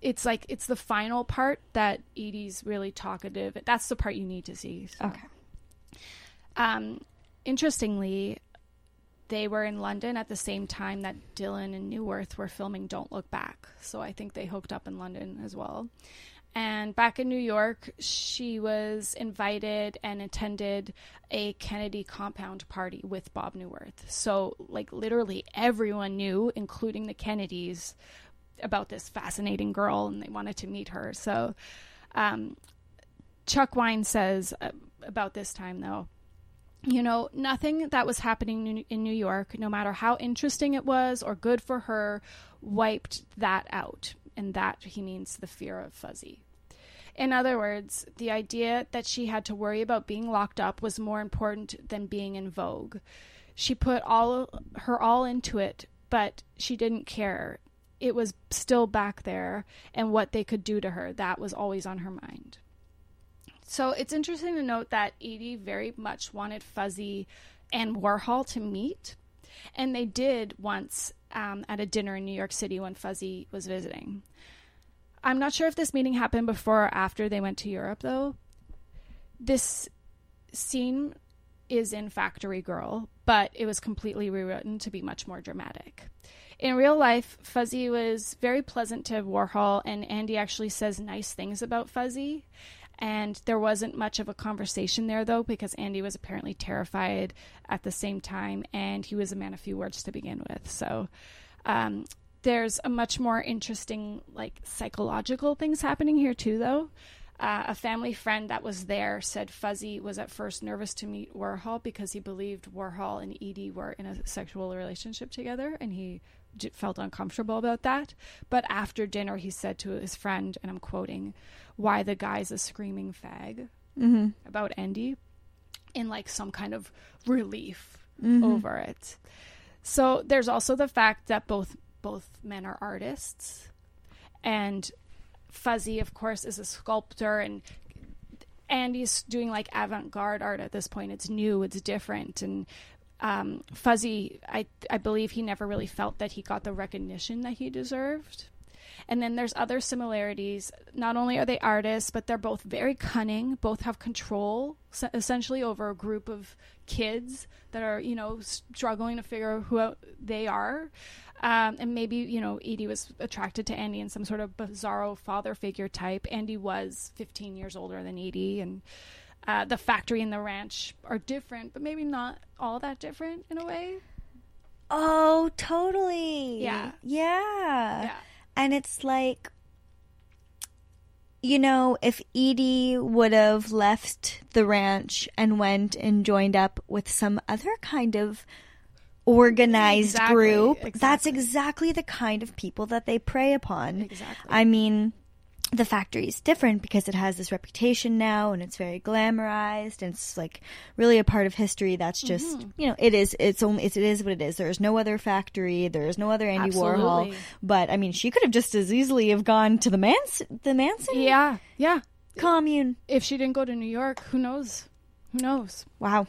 it's like it's the final part that Edie's really talkative. That's the part you need to see. so. Okay. Um, interestingly, they were in London at the same time that Dylan and Neuwirth were filming Don't Look Back. So I think they hooked up in London as well. And back in New York, she was invited and attended a Kennedy compound party with Bob Neuwirth. So, like, literally everyone knew, including the Kennedys, about this fascinating girl and they wanted to meet her. So, um, Chuck Wine says uh, about this time, though, you know, nothing that was happening in- New York, no matter how interesting it was or good for her, wiped that out. And that he means the fear of Fuzzy. In other words, the idea that she had to worry about being locked up was more important than being in vogue. She put all her all into it, but she didn't care. It was still back there, and what they could do to her, that was always on her mind. So it's interesting to note that Edie very much wanted Fuzzy and Warhol to meet. And they did once um, at a dinner in New York City when Fuzzy was visiting. I'm not sure if this meeting happened before or after they went to Europe, though. This scene is in Factory Girl, but it was completely rewritten to be much more dramatic. In real life, Fuzzy was very pleasant to Warhol, and Andy actually says nice things about Fuzzy. And there wasn't much of a conversation there, though, because Andy was apparently terrified at the same time, and he was a man of few words to begin with. So um, there's a much more interesting, like, psychological things happening here, too, though. Uh, a family friend that was there said Fuzzy was at first nervous to meet Warhol because he believed Warhol and Edie were in a sexual relationship together, and he felt uncomfortable about that. But after dinner, he said to his friend, and I'm quoting, "Why the guy's a screaming fag Mm-hmm. about Andy," in like some kind of relief Mm-hmm. over it. So there's also the fact that both both men are artists, and Fuzzy, of course, is a sculptor, and Andy's doing like avant-garde art at this point. It's new, it's different, and um, Fuzzy, I I believe he never really felt that he got the recognition that he deserved. And then there's other similarities. Not only are they artists, but they're both very cunning. Both have control, essentially, over a group of kids that are, you know, struggling to figure out who they are. Um, and maybe, you know, Edie was attracted to Andy in some sort of bizarro father figure type. Andy was 15 years older than Edie, and uh, the factory and the ranch are different, but maybe not all that different in a way. Oh, totally. Yeah. Yeah. Yeah. And it's like, you know, if Edie would have left the ranch and went and joined up with some other kind of organized Exactly, group, that's exactly. exactly the kind of people that they prey upon. Exactly. I mean, the factory is different because it has this reputation now and it's very glamorized and it's like really a part of history that's just Mm-hmm. you know it is it's only it is what it is there's no other factory there's no other Andy Warhol but I mean she could have just as easily have gone to the Mans the Manson yeah, yeah. commune If she didn't go to New York, who knows? Who knows? wow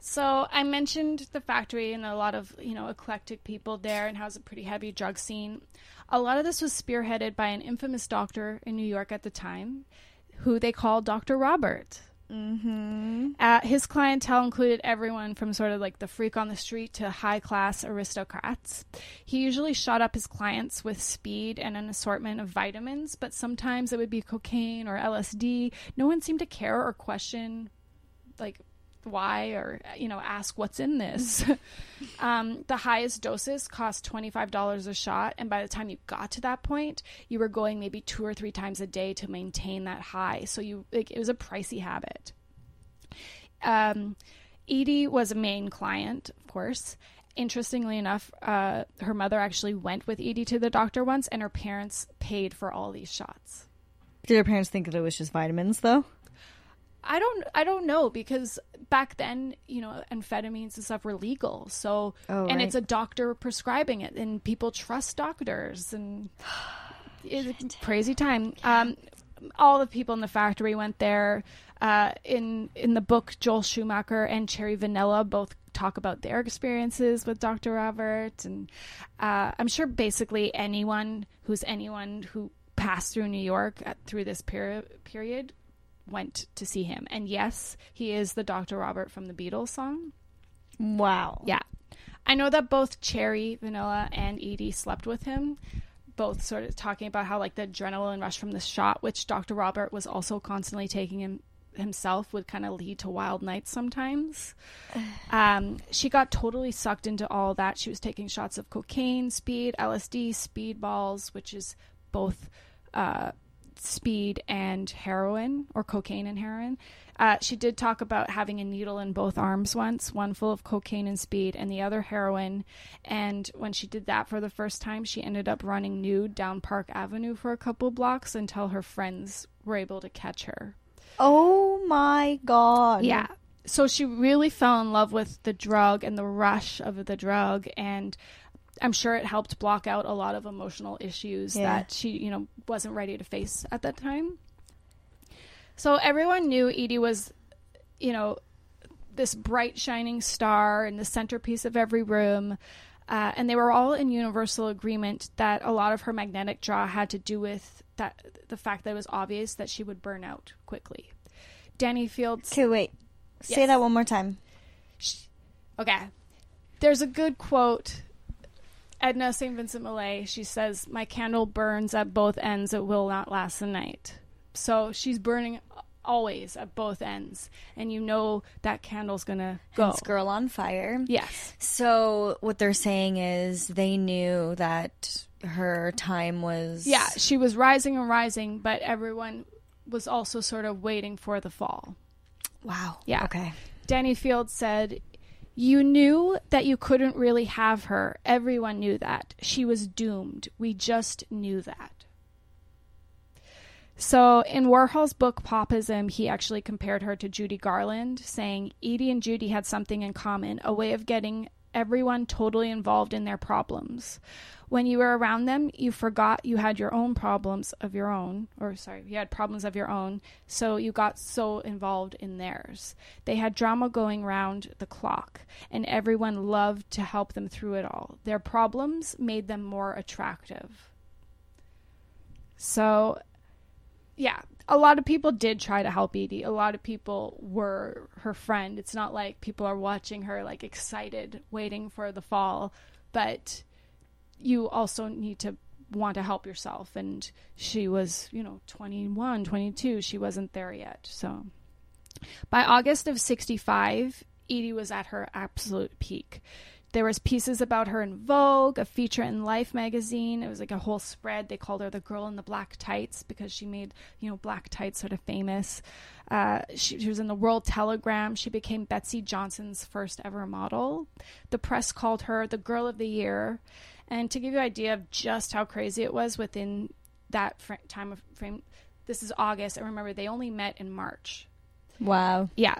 So I mentioned the factory and a lot of you know eclectic people there, and has a pretty heavy drug scene. A lot of this was spearheaded by an infamous doctor in New York at the time, who they called Dr. Robert. Mm-hmm. Uh, his clientele included everyone from sort of like the freak on the street to high class aristocrats. He usually shot up his clients with speed and an assortment of vitamins, but sometimes it would be cocaine or LSD. No one seemed to care or question like why or you know ask what's in this. Um, the highest doses cost $25 a shot and by the time you got to that point you were going maybe two or three times a day to maintain that high. So you like it was a pricey habit. Um, edie was a main client of course. Interestingly enough uh, her mother actually went with edie to the doctor once and her parents paid for all these shots. Did her parents think that it was just vitamins though I don't I don't know because back then, you know, amphetamines and stuff were legal. So Oh, and right. it's a doctor prescribing it and people trust doctors and it's a crazy time. Um all the people in the factory went there. Uh, in in the book, Joel Schumacher and Cherry Vanilla both talk about their experiences with Dr. Robert, and uh, I'm sure basically anyone who's anyone who passed through New York at, through this period period went to see him. And yes, he is the Dr. Robert from the Beatles song. wow Yeah. I know that both Cherry, Vanilla, and Edie slept with him. Both sort of talking about how, like, the adrenaline rush from the shot, which Dr. Robert was also constantly taking him himself, would kind of lead to wild nights sometimes. Um, she got totally sucked into all that. She was taking shots of cocaine, speed, LSD, speedballs, which is both uh, speed and heroin, or cocaine and heroin. Uh, she did talk about having a needle in both arms once, one full of cocaine and speed, and the other heroin. And when she did that for the first time, she ended up running nude down Park Avenue for a couple blocks until her friends were able to catch her. oh my god Yeah. So she really fell in love with the drug and the rush of the drug and I'm sure it helped block out a lot of emotional issues Yeah. that she, you know, wasn't ready to face at that time. So everyone knew Edie was, you know, this bright shining star and the centerpiece of every room. Uh, and they were all in universal agreement that a lot of her magnetic draw had to do with that the fact that it was obvious that she would burn out quickly. Danny Fields okay wait say that one more time Okay. There's a good quote. Edna St. Vincent Millay, she says, My candle burns at both ends, it will not last the night. So she's burning always at both ends. And you know that candle's gonna go. Hence girl on fire Yes. So what they're saying is they knew that her time was Yeah, she was rising and rising, but everyone was also sort of waiting for the fall. Wow. Yeah. Okay. Danny Field said, You knew that you couldn't really have her. Everyone knew that. She was doomed. We just knew that. So, in Warhol's book Popism, he actually compared her to Judy Garland, saying Edie and Judy had something in common a way of getting everyone totally involved in their problems. When you were around them, you forgot you had your own problems of your own, or sorry, you had problems of your own, so you got so involved in theirs. They had drama going round the clock, and everyone loved to help them through it all. Their problems made them more attractive. So, yeah, a lot of people did try to help Edie. A lot of people were her friend. It's not like people are watching her like excited, waiting for the fall, but you also need to want to help yourself and she was, you know, 21, 22, she wasn't there yet. So by August of 65, Edie was at her absolute peak there was pieces about her in Vogue, a feature in Life magazine. It was like a whole spread. They called her the girl in the black tights because she made you know black tights sort of famous. Uh, she, she was in the World Telegram. She became Betsey Johnson's first ever model. The press called her the Girl of the Year. And to give you an idea of just how crazy it was within that fr- time of frame, this is August. I remember they only met in March. Wow. Yeah,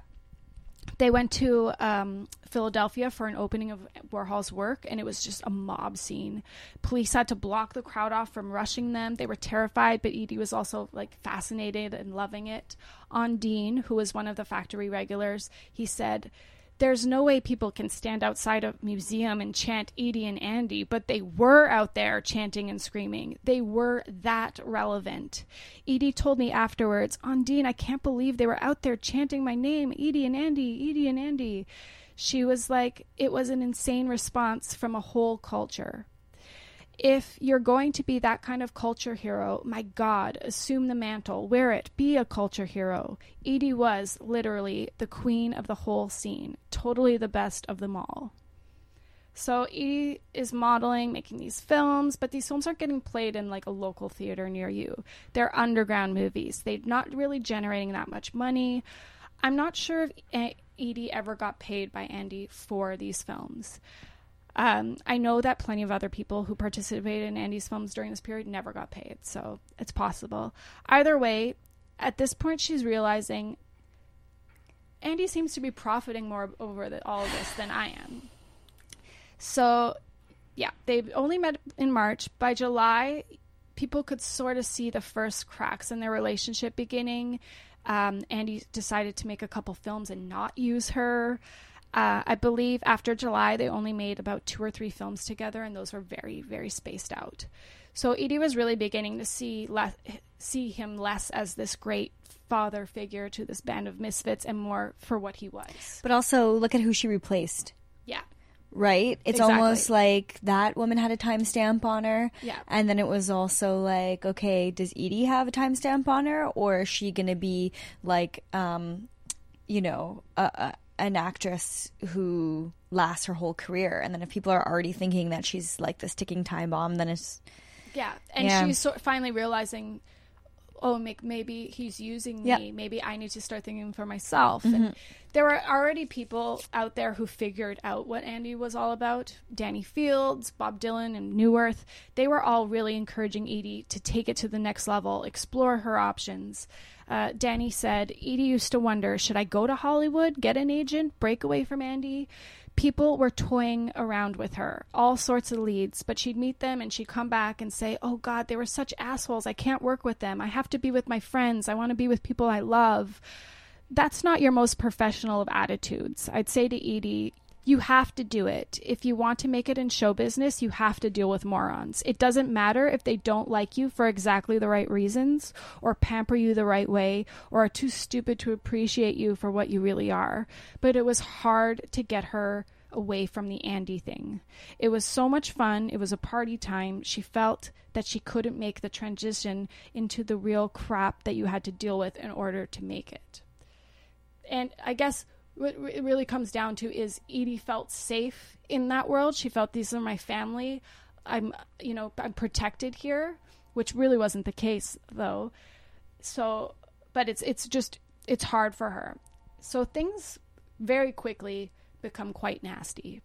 they went to um, Philadelphia for an opening of Warhol's work, and it was just a mob scene. Police had to block the crowd off from rushing them. They were terrified, but Edie was also like fascinated and loving it. Ondine, who was one of the factory regulars, he said, there's no way people can stand outside a museum and chant Edie and Andy, but they were out there chanting and screaming. They were that relevant. Edie told me afterwards, Ondine, I can't believe they were out there chanting my name, Edie and Andy, Edie and Andy. She was like, it was an insane response from a whole culture if you're going to be that kind of culture hero, my God, assume the mantle, wear it, be a culture hero. Edie was literally the queen of the whole scene, totally the best of them all. So Edie is modeling, making these films, but these films aren't getting played in like a local theater near you. They're underground movies. They're not really generating that much money. I'm not sure if Edie ever got paid by Andy for these films. Um, I know that plenty of other people who participated in Andy's films during this period never got paid, so it's possible. Either way, at this point, she's realizing Andy seems to be profiting more over the, all of this than I am. So, yeah, they only met in March. By July, people could sort of see the first cracks in their relationship beginning. Um, Andy decided to make a couple films and not use her. Uh, I believe after July, they only made about two or three films together, and those were very, very spaced out. So Edie was really beginning to see less, see him less as this great father figure to this band of misfits, and more for what he was. But also, look at who she replaced. Yeah. Right? It's Exactly. almost like that woman had a timestamp on her. Yeah. And then it was also like, okay, does Edie have a timestamp on her? Or is she going to be like, um, you know, a, a, an actress who lasts her whole career? And then if people are already thinking that she's like this ticking time bomb, then it's. Yeah, and Yeah. she's sort finally realizing, oh, maybe he's using me. Yep. Mm-hmm. Maybe I need to start thinking for myself. And there were already people out there who figured out what Andy was all about. Danny Fields, Bob Dylan, and Neuwirth. They were all really encouraging Edie to take it to the next level, explore her options. Uh, Danny said, Edie used to wonder, should I go to Hollywood, get an agent, break away from Andy? people were toying around with her, all sorts of leads, but she'd meet them and she'd come back and say, Oh God, they were such assholes. I can't work with them. I have to be with my friends. I want to be with people I love. That's not your most professional of attitudes. I'd say to Edie, you have to do it. If you want to make it in show business, you have to deal with morons. It doesn't matter if they don't like you for exactly the right reasons, or pamper you the right way, or are too stupid to appreciate you for what you really are. But it was hard to get her away from the Andy thing. It was so much fun. It was a party time. She felt that she couldn't make the transition into the real crap that you had to deal with in order to make it. And I guess what it really comes down to is Edie felt safe in that world. She felt these are my family. I'm, you know, I'm protected here, which really wasn't the case though. So, but it's it's just it's hard for her. So things very quickly become quite nasty.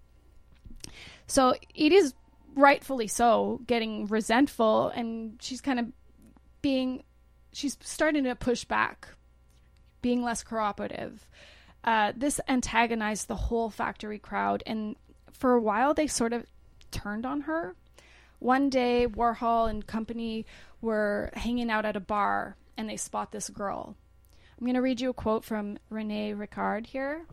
So Edie's rightfully so getting resentful and she's kind of being she's starting to push back being less cooperative uh, this antagonized the whole factory crowd and for a while they sort of turned on her one day warhol and company were hanging out at a bar and they spot this girl i'm going to read you a quote from rene ricard here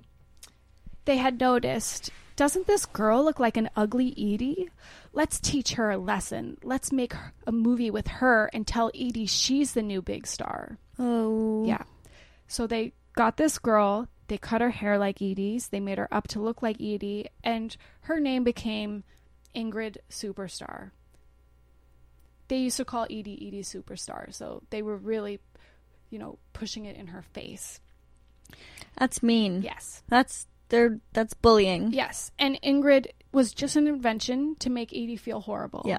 they had noticed doesn't this girl look like an ugly Edie? Let's teach her a lesson. Let's make a movie with her and tell Edie she's the new big star. Oh. Yeah. So they got this girl, they cut her hair like Edie's, they made her up to look like Edie, and her name became Ingrid Superstar. They used to call Edie Edie Superstar, so they were really, you know, pushing it in her face. That's mean. Yes. That's they're that's bullying. Yes, and Ingrid was just an invention to make Edie feel horrible. Yeah.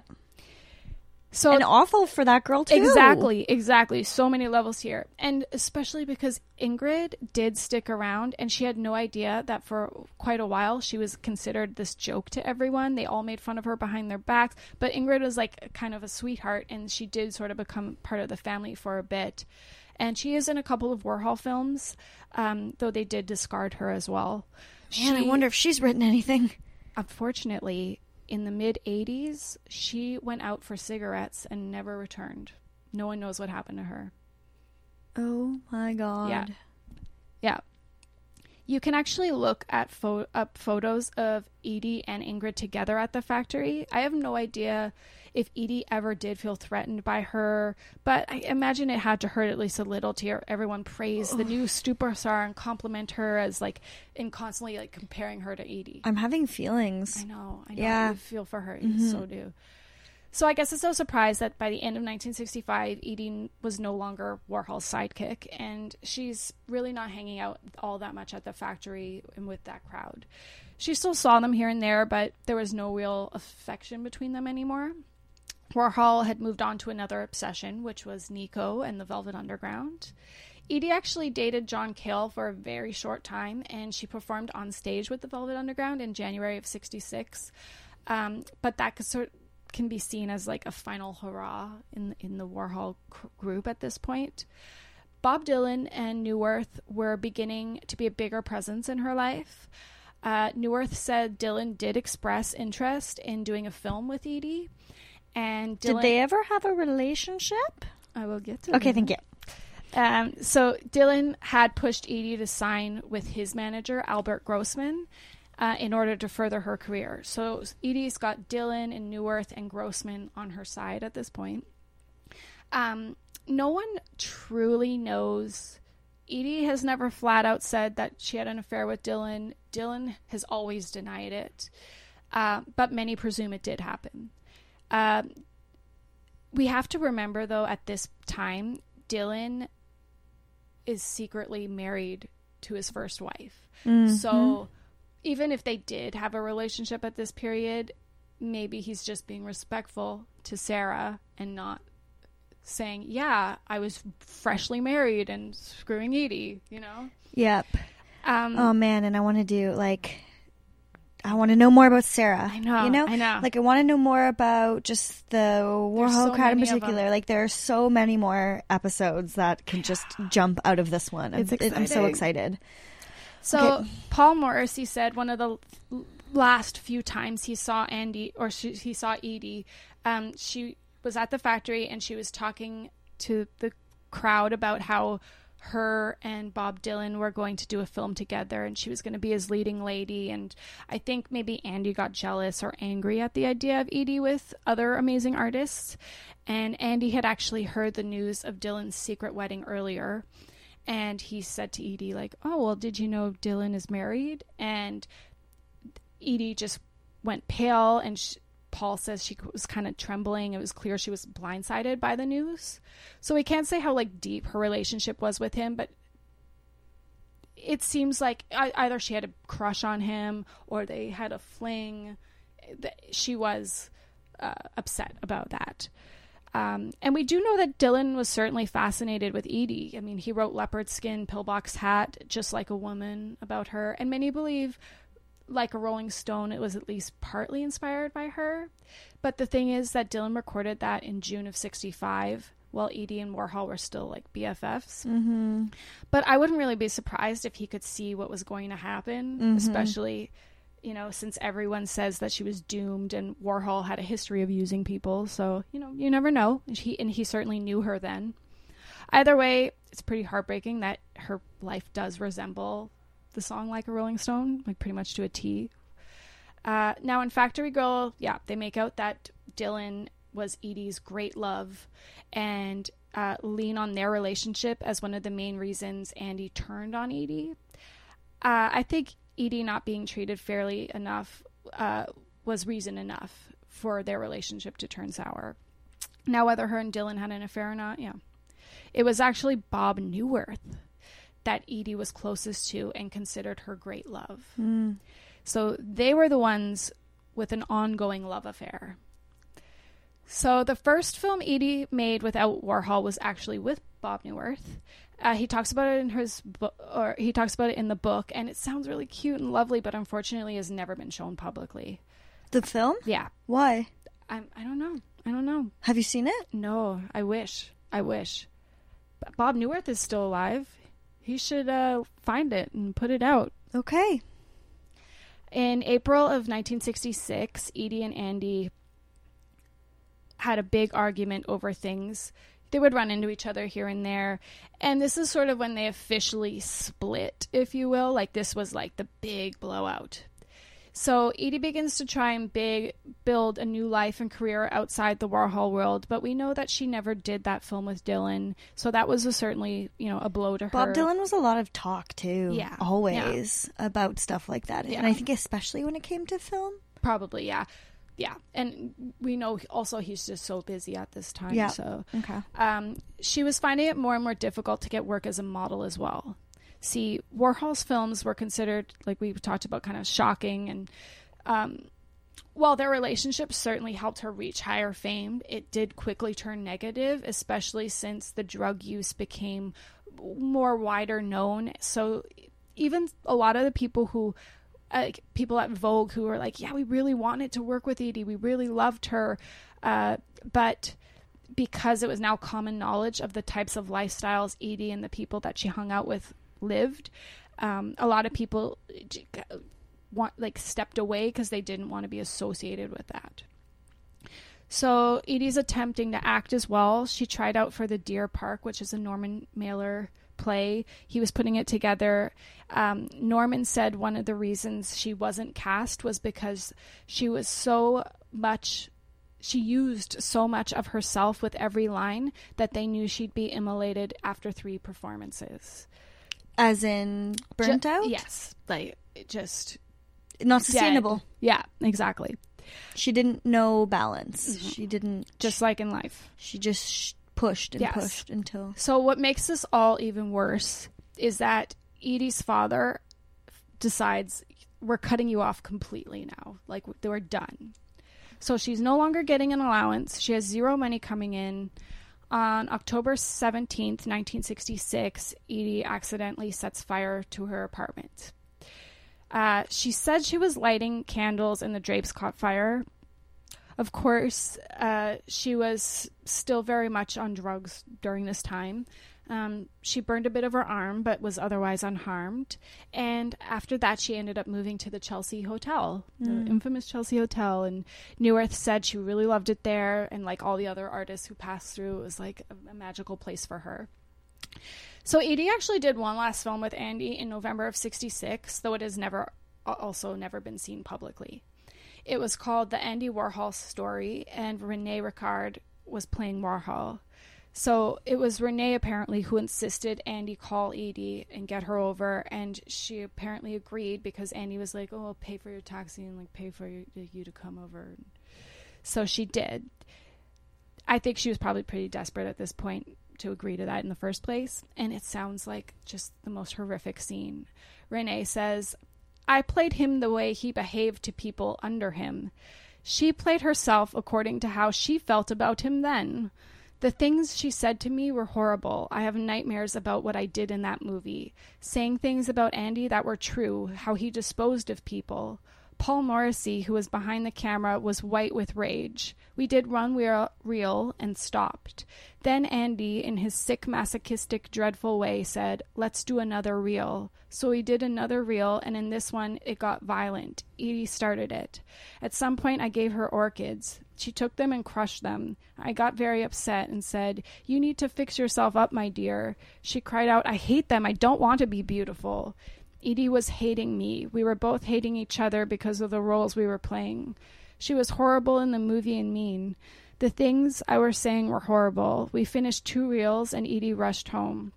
So and awful for that girl too. Exactly, exactly. So many levels here. And especially because Ingrid did stick around and she had no idea that for quite a while she was considered this joke to everyone. They all made fun of her behind their backs, but Ingrid was like kind of a sweetheart and she did sort of become part of the family for a bit. And she is in a couple of Warhol films, um, though they did discard her as well. Man, I wonder if she's written anything. Unfortunately, in the mid 80s, she went out for cigarettes and never returned. No one knows what happened to her. Oh my god. Yeah. Yeah. You can actually look at fo- up photos of Edie and Ingrid together at the factory. I have no idea if Edie ever did feel threatened by her, but I imagine it had to hurt at least a little to hear everyone praise the new superstar and compliment her as like and constantly like comparing her to Edie. I'm having feelings. I know, I know. Yeah. I feel for her. You mm-hmm. so do. So I guess it's no surprise that by the end of 1965, Edie was no longer Warhol's sidekick, and she's really not hanging out all that much at the factory and with that crowd. She still saw them here and there, but there was no real affection between them anymore. Warhol had moved on to another obsession, which was Nico and the Velvet Underground. Edie actually dated John Cale for a very short time, and she performed on stage with the Velvet Underground in January of '66. Um, but that sort can be seen as like a final hurrah in in the Warhol group at this point. Bob Dylan and Neuwirth were beginning to be a bigger presence in her life. Uh, Neuwirth said Dylan did express interest in doing a film with Edie, and Dylan, Did they ever have a relationship? I will get to Okay, that. thank you. Um, so Dylan had pushed Edie to sign with his manager Albert Grossman uh, in order to further her career. So Edie's got Dylan and Neuwirth and Grossman on her side at this point. Um, no one truly knows. Edie has never flat out said that she had an affair with Dylan. Dylan has always denied it, uh, but many presume it did happen. Um, we have to remember, though, at this time, Dylan is secretly married to his first wife. So even if they did have a relationship at this period, maybe he's just being respectful to Sarah and not saying, "Yeah, I was freshly married and screwing Edie," you know. Yep. Um, Oh man, and I want to do like I want to know more about Sarah. I know, You know, I know. Like I want to know more about just the Warhol so crowd in many of 'em. particular. Like there are so many more episodes that can just jump out of this one. I'm, I'm so excited. So Okay. Paul Morrissey said one of the last few times he saw Andy or she, he saw Edie, um, she was at the factory and she was talking to the crowd about how her and Bob Dylan were going to do a film together and she was going to be his leading lady and I think maybe Andy got jealous or angry at the idea of Edie with other amazing artists and Andy had actually heard the news of Dylan's secret wedding earlier and he said to Edie like, "Oh, well, did you know Dylan is married?" And Edie just went pale, and sh Paul says she was kind of trembling. It was clear she was blindsided by the news. So we can't say how like deep her relationship was with him, but it seems like either she had a crush on him or they had a fling. She was uh, upset about that. Um, and we do know that Dylan was certainly fascinated with Edie. I mean, he wrote Leopard Skin, Pillbox Hat, Just Like a Woman about her. And many believe like a Rolling Stone, it was at least partly inspired by her. But the thing is that Dylan recorded that in June of 65 while Edie and Warhol were still like BFFs. Mm-hmm. But I wouldn't really be surprised if he could see what was going to happen, Mm-hmm. especially, you know, since everyone says that she was doomed and Warhol had a history of using people. So, you know, you never know. He, and he certainly knew her then. Either way, it's pretty heartbreaking that her life does resemble the song like a Rolling Stone, like pretty much to a T. Uh, now in Factory Girl, yeah, they make out that Dylan was Edie's great love and uh, lean on their relationship as one of the main reasons Andy turned on Edie. Uh, I think Edie not being treated fairly enough uh, was reason enough for their relationship to turn sour. Now, whether her and Dylan had an affair or not, yeah. It was actually Bob Neuwirth that Edie was closest to and considered her great love. So they were the ones with an ongoing love affair. So the first film Edie made without Warhol was actually with Bob Neuwirth. Uh, he talks about it in his book, or he talks about it in the book, and it sounds really cute and lovely, but unfortunately has never been shown publicly. The film? Yeah, Why? I'm, I don't know. I don't know. Have you seen it? No, I wish. I wish. Bob Neuwirth is still alive. He should uh, find it and put it out. Okay. In April of 1966, Edie and Andy had a big argument over things. They would run into each other here and there. And this is sort of when they officially split, if you will. Like, this was like the big blowout. So Edie begins to try and big build a new life and career outside the Warhol world, but we know that she never did that film with Dylan. So that was a certainly, you know, a blow to her. Bob Dylan was a lot of talk too. Yeah. Always about stuff like that. Yeah. And I think especially when it came to film. Probably, yeah. Yeah. And we know also he's just so busy at this time. Yeah. So Okay. um, she was finding it more and more difficult to get work as a model as well. See, Warhol's films were considered, like we talked about, kind of shocking. And um, while their relationship certainly helped her reach higher fame, it did quickly turn negative, especially since the drug use became more wider known. So even a lot of the people who uh, people at Vogue who were like, yeah, we really wanted to work with Edie. We really loved her. Uh, but because it was now common knowledge of the types of lifestyles Edie and the people that she hung out with lived, um, a lot of people want like stepped away because they didn't want to be associated with that. So Edie's attempting to act as well. She tried out for the Deer Park, which is a Norman Mailer play. He was putting it together. Um, Norman said one of the reasons she wasn't cast was because she was so much. She used so much of herself with every line that they knew she'd be immolated after three performances. As in burnt Ju- out? Yes, like it just Not dead. sustainable. Yeah, exactly. She didn't know balance. Mm-hmm. She didn't Just like in life. she just pushed and Yes. pushed until So what makes this all even worse is that Edie's father decides we're cutting you off completely now. Like were done. So she's no longer getting an allowance. She has zero money coming in. On October 17th, 1966, Edie accidentally sets fire to her apartment. Uh, she said she was lighting candles and the drapes caught fire. Of course, uh, she was still very much on drugs during this time. Um, she burned a bit of her arm, but was otherwise unharmed. And after that, she ended up moving to the Chelsea Hotel, the infamous Chelsea Hotel. And Neuwirth said she really loved it there, and like all the other artists who passed through, it was like a, a magical place for her. So Edie actually did one last film with Andy in November of '66, though it has never also never been seen publicly. It was called The Andy Warhol Story, and Rene Ricard was playing Warhol. So it was Rene apparently who insisted Andy call Edie and get her over, and she apparently agreed because Andy was like, "Oh, I'll pay for your taxi and like pay for you, you to come over." So she did. I think she was probably pretty desperate at this point to agree to that in the first place, and it sounds like just the most horrific scene. Rene says, I played him the way he behaved to people under him. She played herself according to how she felt about him then. The things she said to me were horrible. I have nightmares about what I did in that movie. Saying things about Andy that were true, how he disposed of people. Paul Morrissey, who was behind the camera, was white with rage. We did one reel and stopped. Then Andy, in his sick, masochistic, dreadful way, said, Let's do another reel. So we did another reel, and in this one, it got violent. Edie started it. At some point, I gave her orchids. She took them and crushed them. I got very upset and said, You need to fix yourself up, my dear. She cried out, I hate them. I don't want to be beautiful. Edie was hating me. We were both hating each other because of the roles we were playing. She was horrible in the movie and mean. The things I was saying were horrible. We finished two reels and Edie rushed home.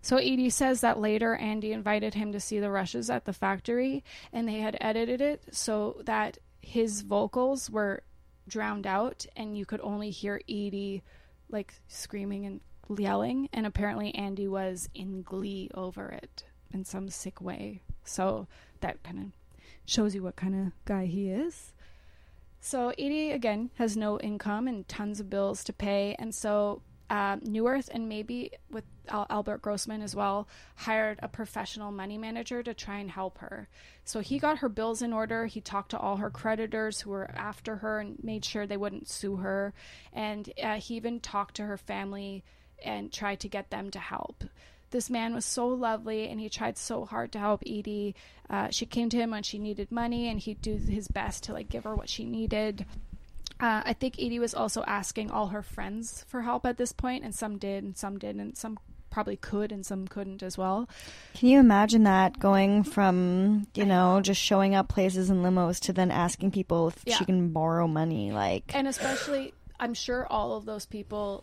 So Edie says that later Andy invited him to see the rushes at the factory and they had edited it so that his vocals were drowned out and you could only hear Edie like screaming and yelling and apparently Andy was in glee over it in some sick way. So that kind of shows you what kind of guy he is. So Edie again has no income and tons of bills to pay, and so um, Neuwirth and maybe with Al- Albert Grossman as well hired a professional money manager to try and help her. So he got her bills in order. He talked to all her creditors who were after her and made sure they wouldn't sue her. And uh, he even talked to her family and tried to get them to help this man was so lovely and he tried so hard to help Edie. Uh, she came to him when she needed money and he'd do his best to like give her what she needed. Uh, I think Edie was also asking all her friends for help at this point, and some did, and some didn't, and some probably could, and some couldn't as well. Can you imagine that going from you know just showing up places in limos to then asking people if Yeah. she can borrow money? Like, And especially, I'm sure all of those people,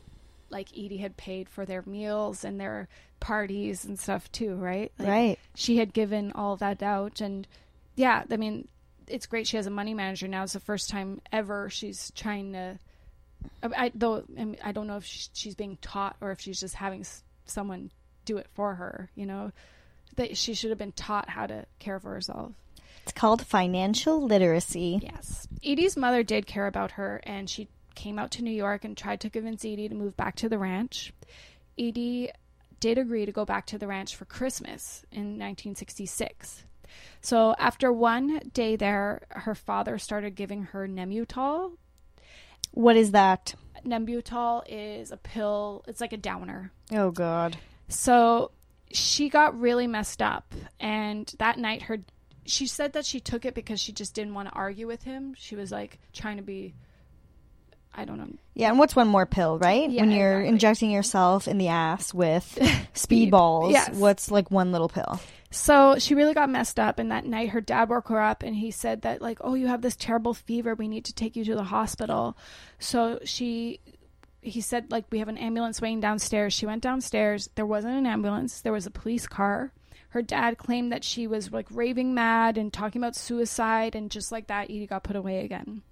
like Edie, had paid for their meals and their parties and stuff too, right? Like, right? she had given all that out and yeah i mean it's great she has a money manager now it's the first time ever she's trying to i, I though I, mean, I don't know if she, she's being taught or if she's just having s- someone do it for her you know that she should have been taught how to care for herself It's called financial literacy. Yes. Edie's mother did care about her, and she came out to New York and tried to convince Edie to move back to the ranch. Edie did agree to go back to the ranch for Christmas in 1966. So after one day there, her father started giving her Nembutal. What is that? Nembutal is a pill, it's like a downer. Oh God. So she got really messed up and that night her she said that she took it because she just didn't want to argue with him. She was like trying to be I don't know. Yeah, and what's one more pill, right? Yeah, when you're exactly. injecting yourself in the ass with speedballs, Yes. what's like one little pill? So she really got messed up and that night her dad woke her up and he said that like, "Oh, you have this terrible fever. We need to take you to the hospital." So she he said like we have an ambulance waiting downstairs. She went downstairs. There wasn't an ambulance. There was a police car. Her dad claimed that she was like raving mad and talking about suicide and just like that Edie got put away again.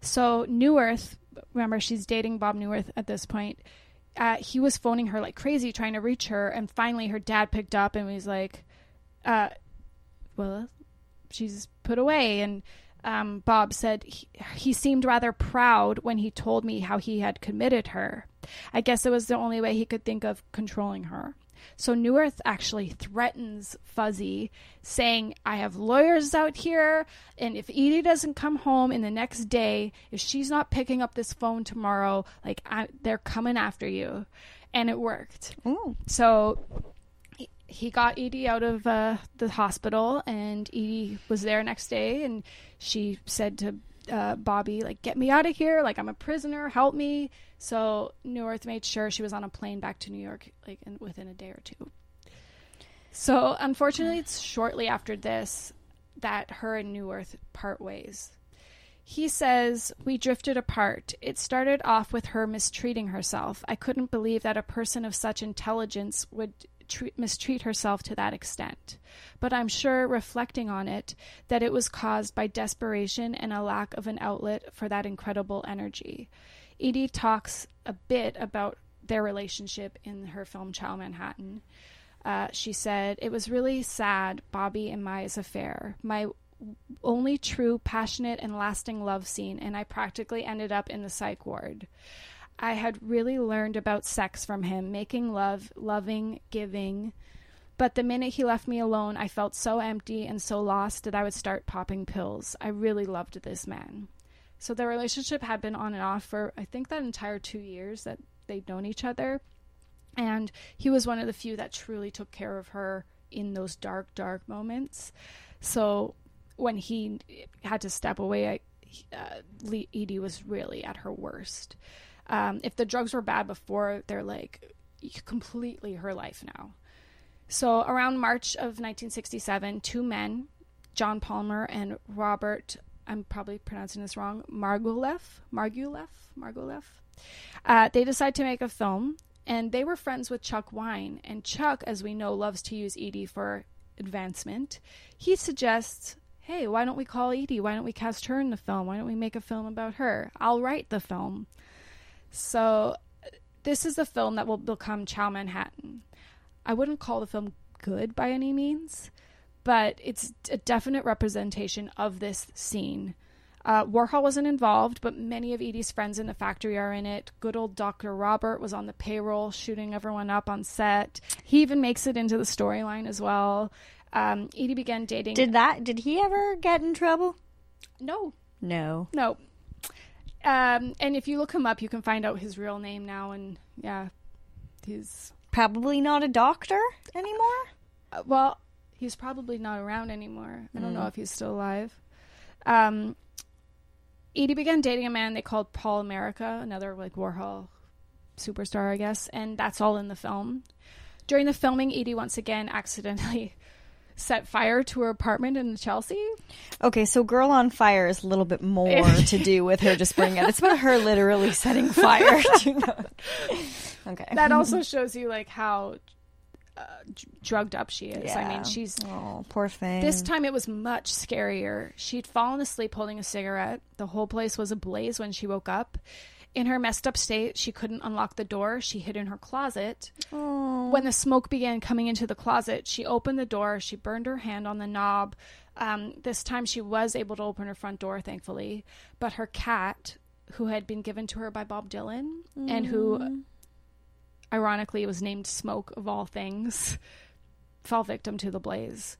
So Neuwirth, remember she's dating Bob Neuwirth at this point. Uh, he was phoning her like crazy, trying to reach her, and finally her dad picked up and was like, uh, "Well, she's put away." And um, Bob said he, he seemed rather proud when he told me how he had committed her. I guess it was the only way he could think of controlling her. So Neuwirth actually threatens Fuzzy, saying, I have lawyers out here, and if Edie doesn't come home in the next day, if she's not picking up this phone tomorrow, like, I, they're coming after you. And it worked. Ooh. So he- he got Edie out of uh, the hospital, and Edie was there next day, and she said to uh, Bobby, like, "Get me out of here! Like, I'm a prisoner. Help me!" So Neuwirth made sure she was on a plane back to New York, like, in, within a day or two. So unfortunately, it's shortly after this that her and Neuwirth part ways. He says, We drifted apart. It started off with her mistreating herself. I couldn't believe that a person of such intelligence would treat, mistreat herself to that extent. But I'm sure, reflecting on it, that it was caused by desperation and a lack of an outlet for that incredible energy. Edie talks a bit about their relationship in her film Ciao Manhattan. Uh, she said, It was really sad, Bobby and Maya's affair. My only true, passionate, and lasting love scene, and I practically ended up in the psych ward. I had really learned about sex from him, making love, loving, giving. But the minute he left me alone, I felt so empty and so lost that I would start popping pills. I really loved this man. So their relationship had been on and off for, I think, that entire two years that they'd known each other. And he was one of the few that truly took care of her in those dark, dark moments. So when he had to step away, I, uh, Edie was really at her worst. Um, if the drugs were bad before, they're like completely her life now. So around March of 1967, two men, John Palmer and Robert, I'm probably pronouncing this wrong, Margouleff, Margouleff, Margouleff, uh, they decide to make a film. And they were friends with Chuck Wine. And Chuck, as we know, loves to use Edie for advancement. He suggests hey, why don't we call Edie? Why don't we cast her in the film? Why don't we make a film about her? I'll write the film. So, this is the film that will become Ciao Manhattan. I wouldn't call the film good by any means, but it's a definite representation of this scene. Uh, Warhol wasn't involved, but many of Edie's friends in the factory are in it. Good old Dr. Robert was on the payroll, shooting everyone up on set. He even makes it into the storyline as well. Um, Edie began dating. Did that? Did he ever get in trouble? No, No. no. Um, and if you look him up, you can find out his real name now. And yeah, he's Probably not a doctor anymore. uh, well, he's probably not around anymore. I don't Mm. know if he's still alive. Um, Edie began dating a man they called Paul America, another like Warhol superstar, I guess, and that's all in the film. During the filming, Edie once again accidentally set fire to her apartment in Chelsea. Okay, so Girl on Fire is a little bit more to do with her just bringing it. It's about her literally setting fire to the. Okay. That also shows you like how uh, drugged up she is. I mean, she's Oh, poor thing. This time it was much scarier. She'd fallen asleep holding a cigarette. The whole place was ablaze when she woke up. In her messed up state, she couldn't unlock the door. She hid in her closet. Oh. When the smoke began coming into the closet, she opened the door. She burned her hand on the knob. Um, this time she was able to open her front door, thankfully. But her cat, who had been given to her by Bob Dylan and who ironically was named Smoke of all things, fell victim to the blaze.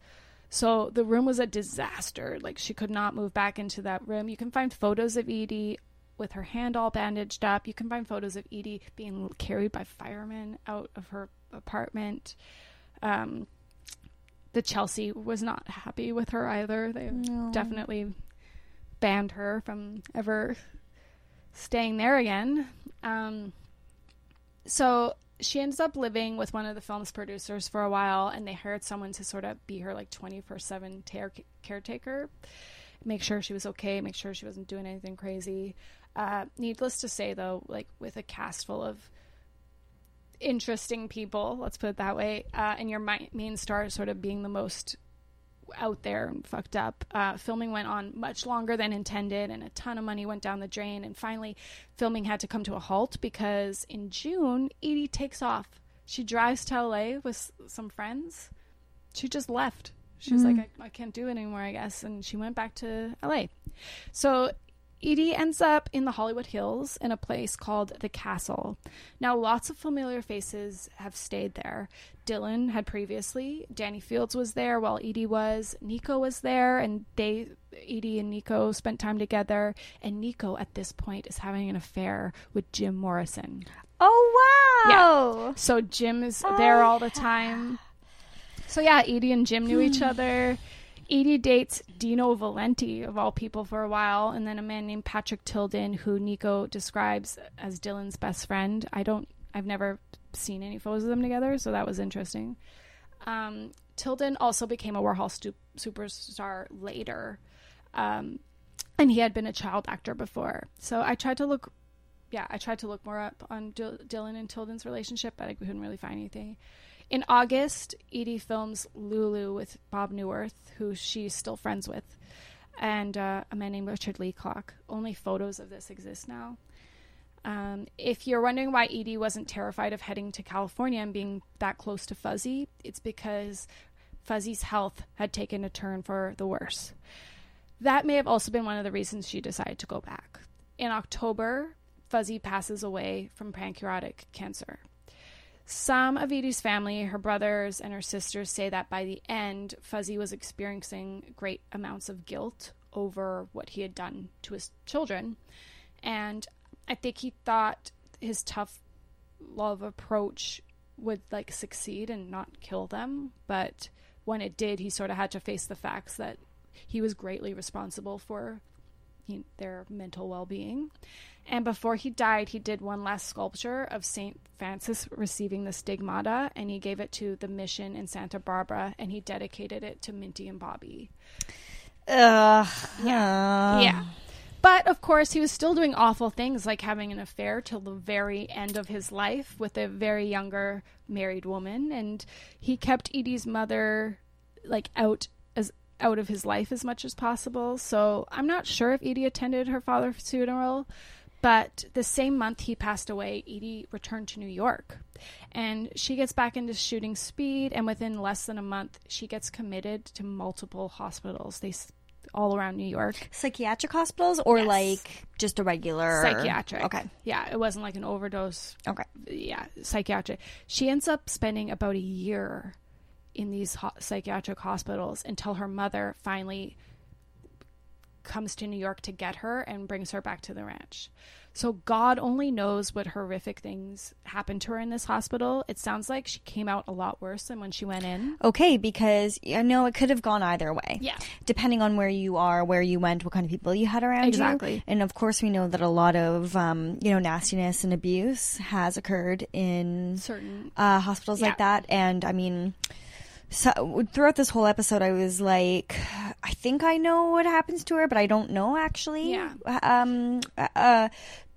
So the room was a disaster. Like she could not move back into that room. You can find photos of Edie with her hand all bandaged up. You can find photos of Edie being carried by firemen out of her apartment. Um, the Chelsea was not happy with her either. They definitely banned her from ever staying there again. Um, so she ends up living with one of the film's producers for a while, and they hired someone to sort of be her like 24 7 caretaker, make sure she was okay, make sure she wasn't doing anything crazy. Uh, needless to say, though, like with a cast full of interesting people, let's put it that way, uh, and your mi- main star sort of being the most out there and fucked up. Uh, filming went on much longer than intended, and a ton of money went down the drain. And finally, filming had to come to a halt because in June, Edie takes off. She drives to LA with some friends. She just left. She was like, I, I can't do it anymore, I guess. And she went back to LA. So Edie ends up in the Hollywood Hills in a place called the Castle. Now, lots of familiar faces have stayed there. Dylan had previously, Danny Fields was there while Edie was, Nico was there, and they, Edie and Nico, spent time together. And Nico, at this point, is having an affair with Jim Morrison. oh wow. Yeah. So Jim is there all the time. So yeah, Edie and Jim knew each other. Edie dates Dino Valenti of all people for a while, and then a man named Patrick Tilden, who Nico describes as Dylan's best friend. I don't, I've never seen any photos of them together, so that was interesting. Um, Tilden also became a Warhol stu- superstar later, um, and he had been a child actor before. So I tried to look yeah, I tried to look more up on Dil- Dylan and Tilden's relationship, but I couldn't really find anything. In August, Edie films Lulu with Bob Neuwirth, who she's still friends with, and uh, a man named Richard Leacock. Only photos of this exist now. Um, if you're wondering why Edie wasn't terrified of heading to California and being that close to Fuzzy, it's because Fuzzy's health had taken a turn for the worse. That may have also been one of the reasons she decided to go back. In October, Fuzzy passes away from pancreatic cancer. Some of Edie's family, her brothers and her sisters, say that by the end, Fuzzy was experiencing great amounts of guilt over what he had done to his children. And I think he thought his tough love approach would like succeed and not kill them. But when it did, he sort of had to face the facts that he was greatly responsible for he, their mental well being. And before he died, he did one last sculpture of St. Francis receiving the stigmata, and he gave it to the mission in Santa Barbara, and he dedicated it to Minty and Bobby. Ugh. Yeah. yeah. But of course, he was still doing awful things like having an affair till the very end of his life with a very younger married woman, and he kept Edie's mother like out as out of his life as much as possible. So I'm not sure if Edie attended her father's funeral, but the same month he passed away, Edie returned to New York. And she gets back into shooting speed, and within less than a month, she gets committed to multiple hospitals. They all around New York. Psychiatric hospitals or Yes. like just a regular Psychiatric. Okay. Yeah, it wasn't like an overdose. Okay. Yeah, psychiatric. She ends up spending about a year in these ho- psychiatric hospitals until her mother finally comes to New York to get her and brings her back to the ranch. So God only knows what horrific things happened to her in this hospital. It sounds like she came out a lot worse than when she went in. Okay, because I know it could have gone either way. Yeah. Depending on where you are, where you went, what kind of people you had around you. Exactly. And of course, we know that a lot of, um, you know, nastiness and abuse has occurred in Certain uh, hospitals like that. And I mean, so throughout this whole episode, I was like, I think I know what happens to her, but I don't know actually. Yeah. Um. Uh.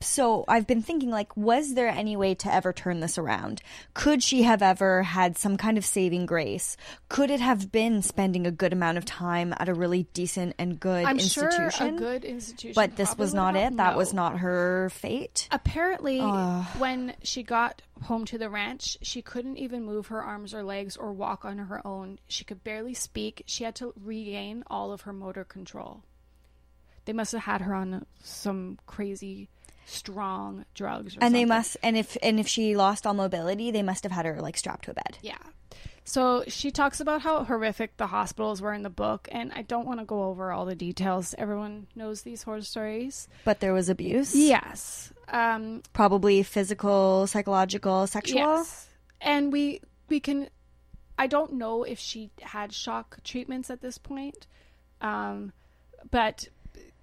So I've been thinking, like, was there any way to ever turn this around? Could she have ever had some kind of saving grace? Could it have been spending a good amount of time at a really decent and good I'm institution? sure a good institution. but this was not it. That was not her fate. Apparently, when she got home to the ranch, she couldn't even move her arms or legs or walk on her own. She could barely speak. She had to regain all of her motor control. They must have had her on some crazy strong drugs or And they must, and if and if she lost all mobility, they must have had her like strapped to a bed. Yeah. So she talks about how horrific the hospitals were in the book, and I don't want to go over all the details. Everyone knows these horror stories. But there was abuse. Yes. Um, Probably physical, psychological, sexual. Yes. And we we can I don't know if she had shock treatments at this point. Um but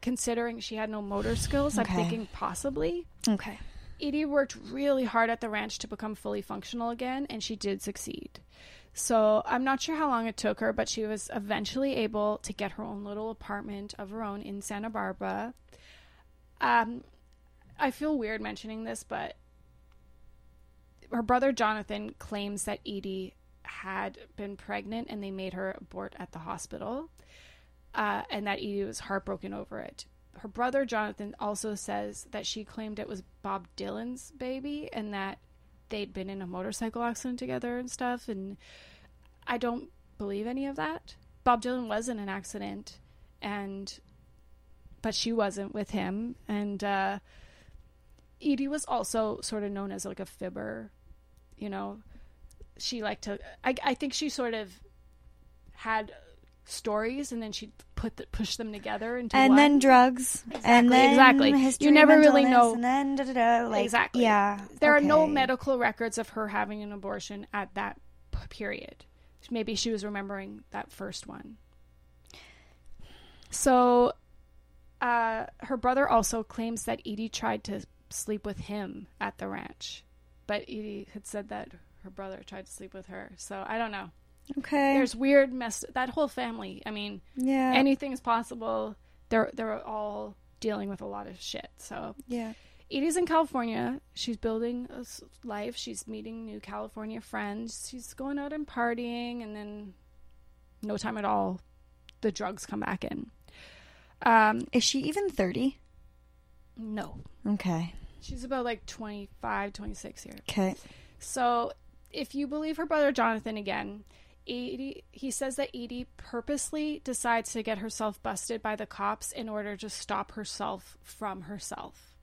considering she had no motor skills, Okay. I'm thinking possibly. Okay. Edie worked really hard at the ranch to become fully functional again, and she did succeed. So I'm not sure how long it took her, but she was eventually able to get her own little apartment of her own in Santa Barbara. Um, I feel weird mentioning this, but her brother Jonathan claims that Edie had been pregnant and they made her abort at the hospital, uh, and that Edie was heartbroken over it. Her brother Jonathan also says that she claimed it was Bob Dylan's baby and that they'd been in a motorcycle accident together and stuff. And I don't believe any of that. Bob Dylan was in an accident, and but she wasn't with him. And uh, Edie was also sort of known as like a fibber, you know. She liked to. I, I think she sort of had stories, and then she'd put the, push them together into And one. then drugs. And Exactly, then exactly. You never really know- And then da da da. Like, exactly. Yeah. There are no medical records of her having an abortion at that period. Maybe she was remembering that first one. So, uh, her brother also claims that Edie tried to sleep with him at the ranch, but Edie had said that her brother tried to sleep with her. So I don't know. Okay. There's weird mess. That whole family. I mean, yeah. anything's possible. They're they're all dealing with a lot of shit. So yeah. Edie's in California. She's building a life. She's meeting new California friends. She's going out and partying, and then no time at all, the drugs come back in. Um, Is she even 30? no, Okay. she's about like 25, 26 here. Okay. So, if you believe her brother Jonathan again, Edie, he says that Edie purposely decides to get herself busted by the cops in order to stop herself from herself.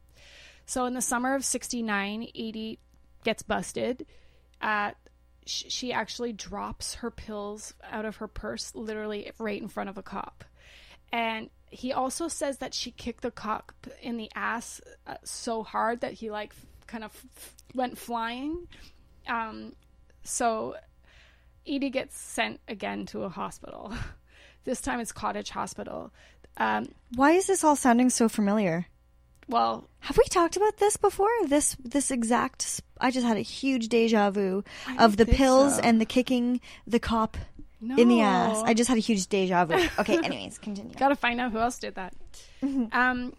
So in the summer of 69, Edie gets busted. Sh- she actually drops her pills out of her purse literally right in front of a cop. And he also says that she kicked the cop in the ass uh, so hard that he like f- kind of f- went flying. Um, so Edie gets sent again to a hospital. this time it's Cottage Hospital. Um, Why is this all sounding so familiar? well, Have we talked about this before? This this exact. I just had a huge deja vu of the pills so. and the kicking the cop in the ass. I just had a huge deja vu. Okay, anyways, continue. Gotta find out who else did that. Um,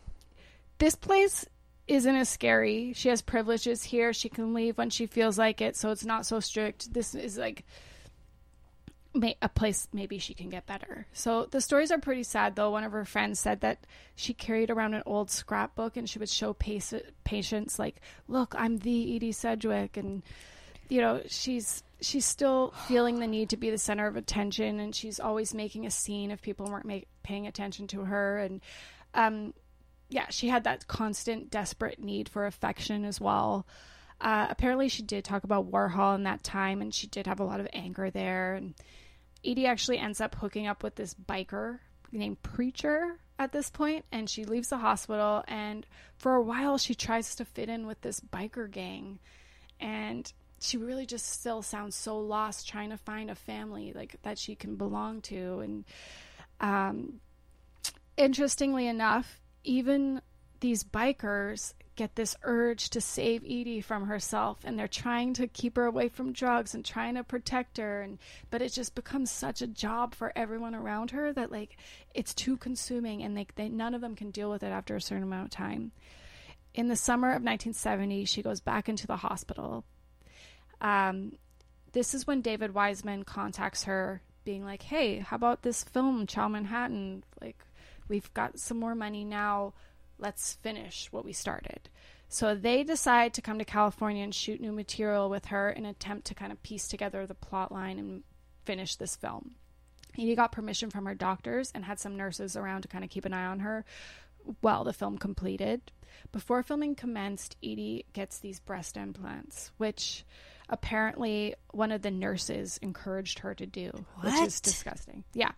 this place isn't as scary. She has privileges here. She can leave when she feels like it, so it's not so strict. This is like a place maybe she can get better. So the stories are pretty sad, though. One of her friends said that she carried around an old scrapbook and she would show patients, like, "Look, I'm the Edie Sedgwick," and you know she's she's still feeling the need to be the center of attention and she's always making a scene if people weren't make, paying attention to her and um yeah she had that constant desperate need for affection as well uh, apparently she did talk about warhol in that time and she did have a lot of anger there and edie actually ends up hooking up with this biker named preacher at this point and she leaves the hospital and for a while she tries to fit in with this biker gang and she really just still sounds so lost trying to find a family like that she can belong to and um interestingly enough even these bikers get this urge to save Edie from herself and they're trying to keep her away from drugs and trying to protect her and but it just becomes such a job for everyone around her that like it's too consuming and they, they none of them can deal with it after a certain amount of time in the summer of 1970 she goes back into the hospital um, this is when David Weisman contacts her, being like, "Hey, how about this film, Ciao Manhattan? Like, we've got some more money now. Let's finish what we started." So they decide to come to California and shoot new material with her in an attempt to kind of piece together the plot line and finish this film. Edie got permission from her doctors and had some nurses around to kind of keep an eye on her while the film completed. Before filming commenced, Edie gets these breast implants, which apparently one of the nurses encouraged her to do, which is disgusting. Yeah.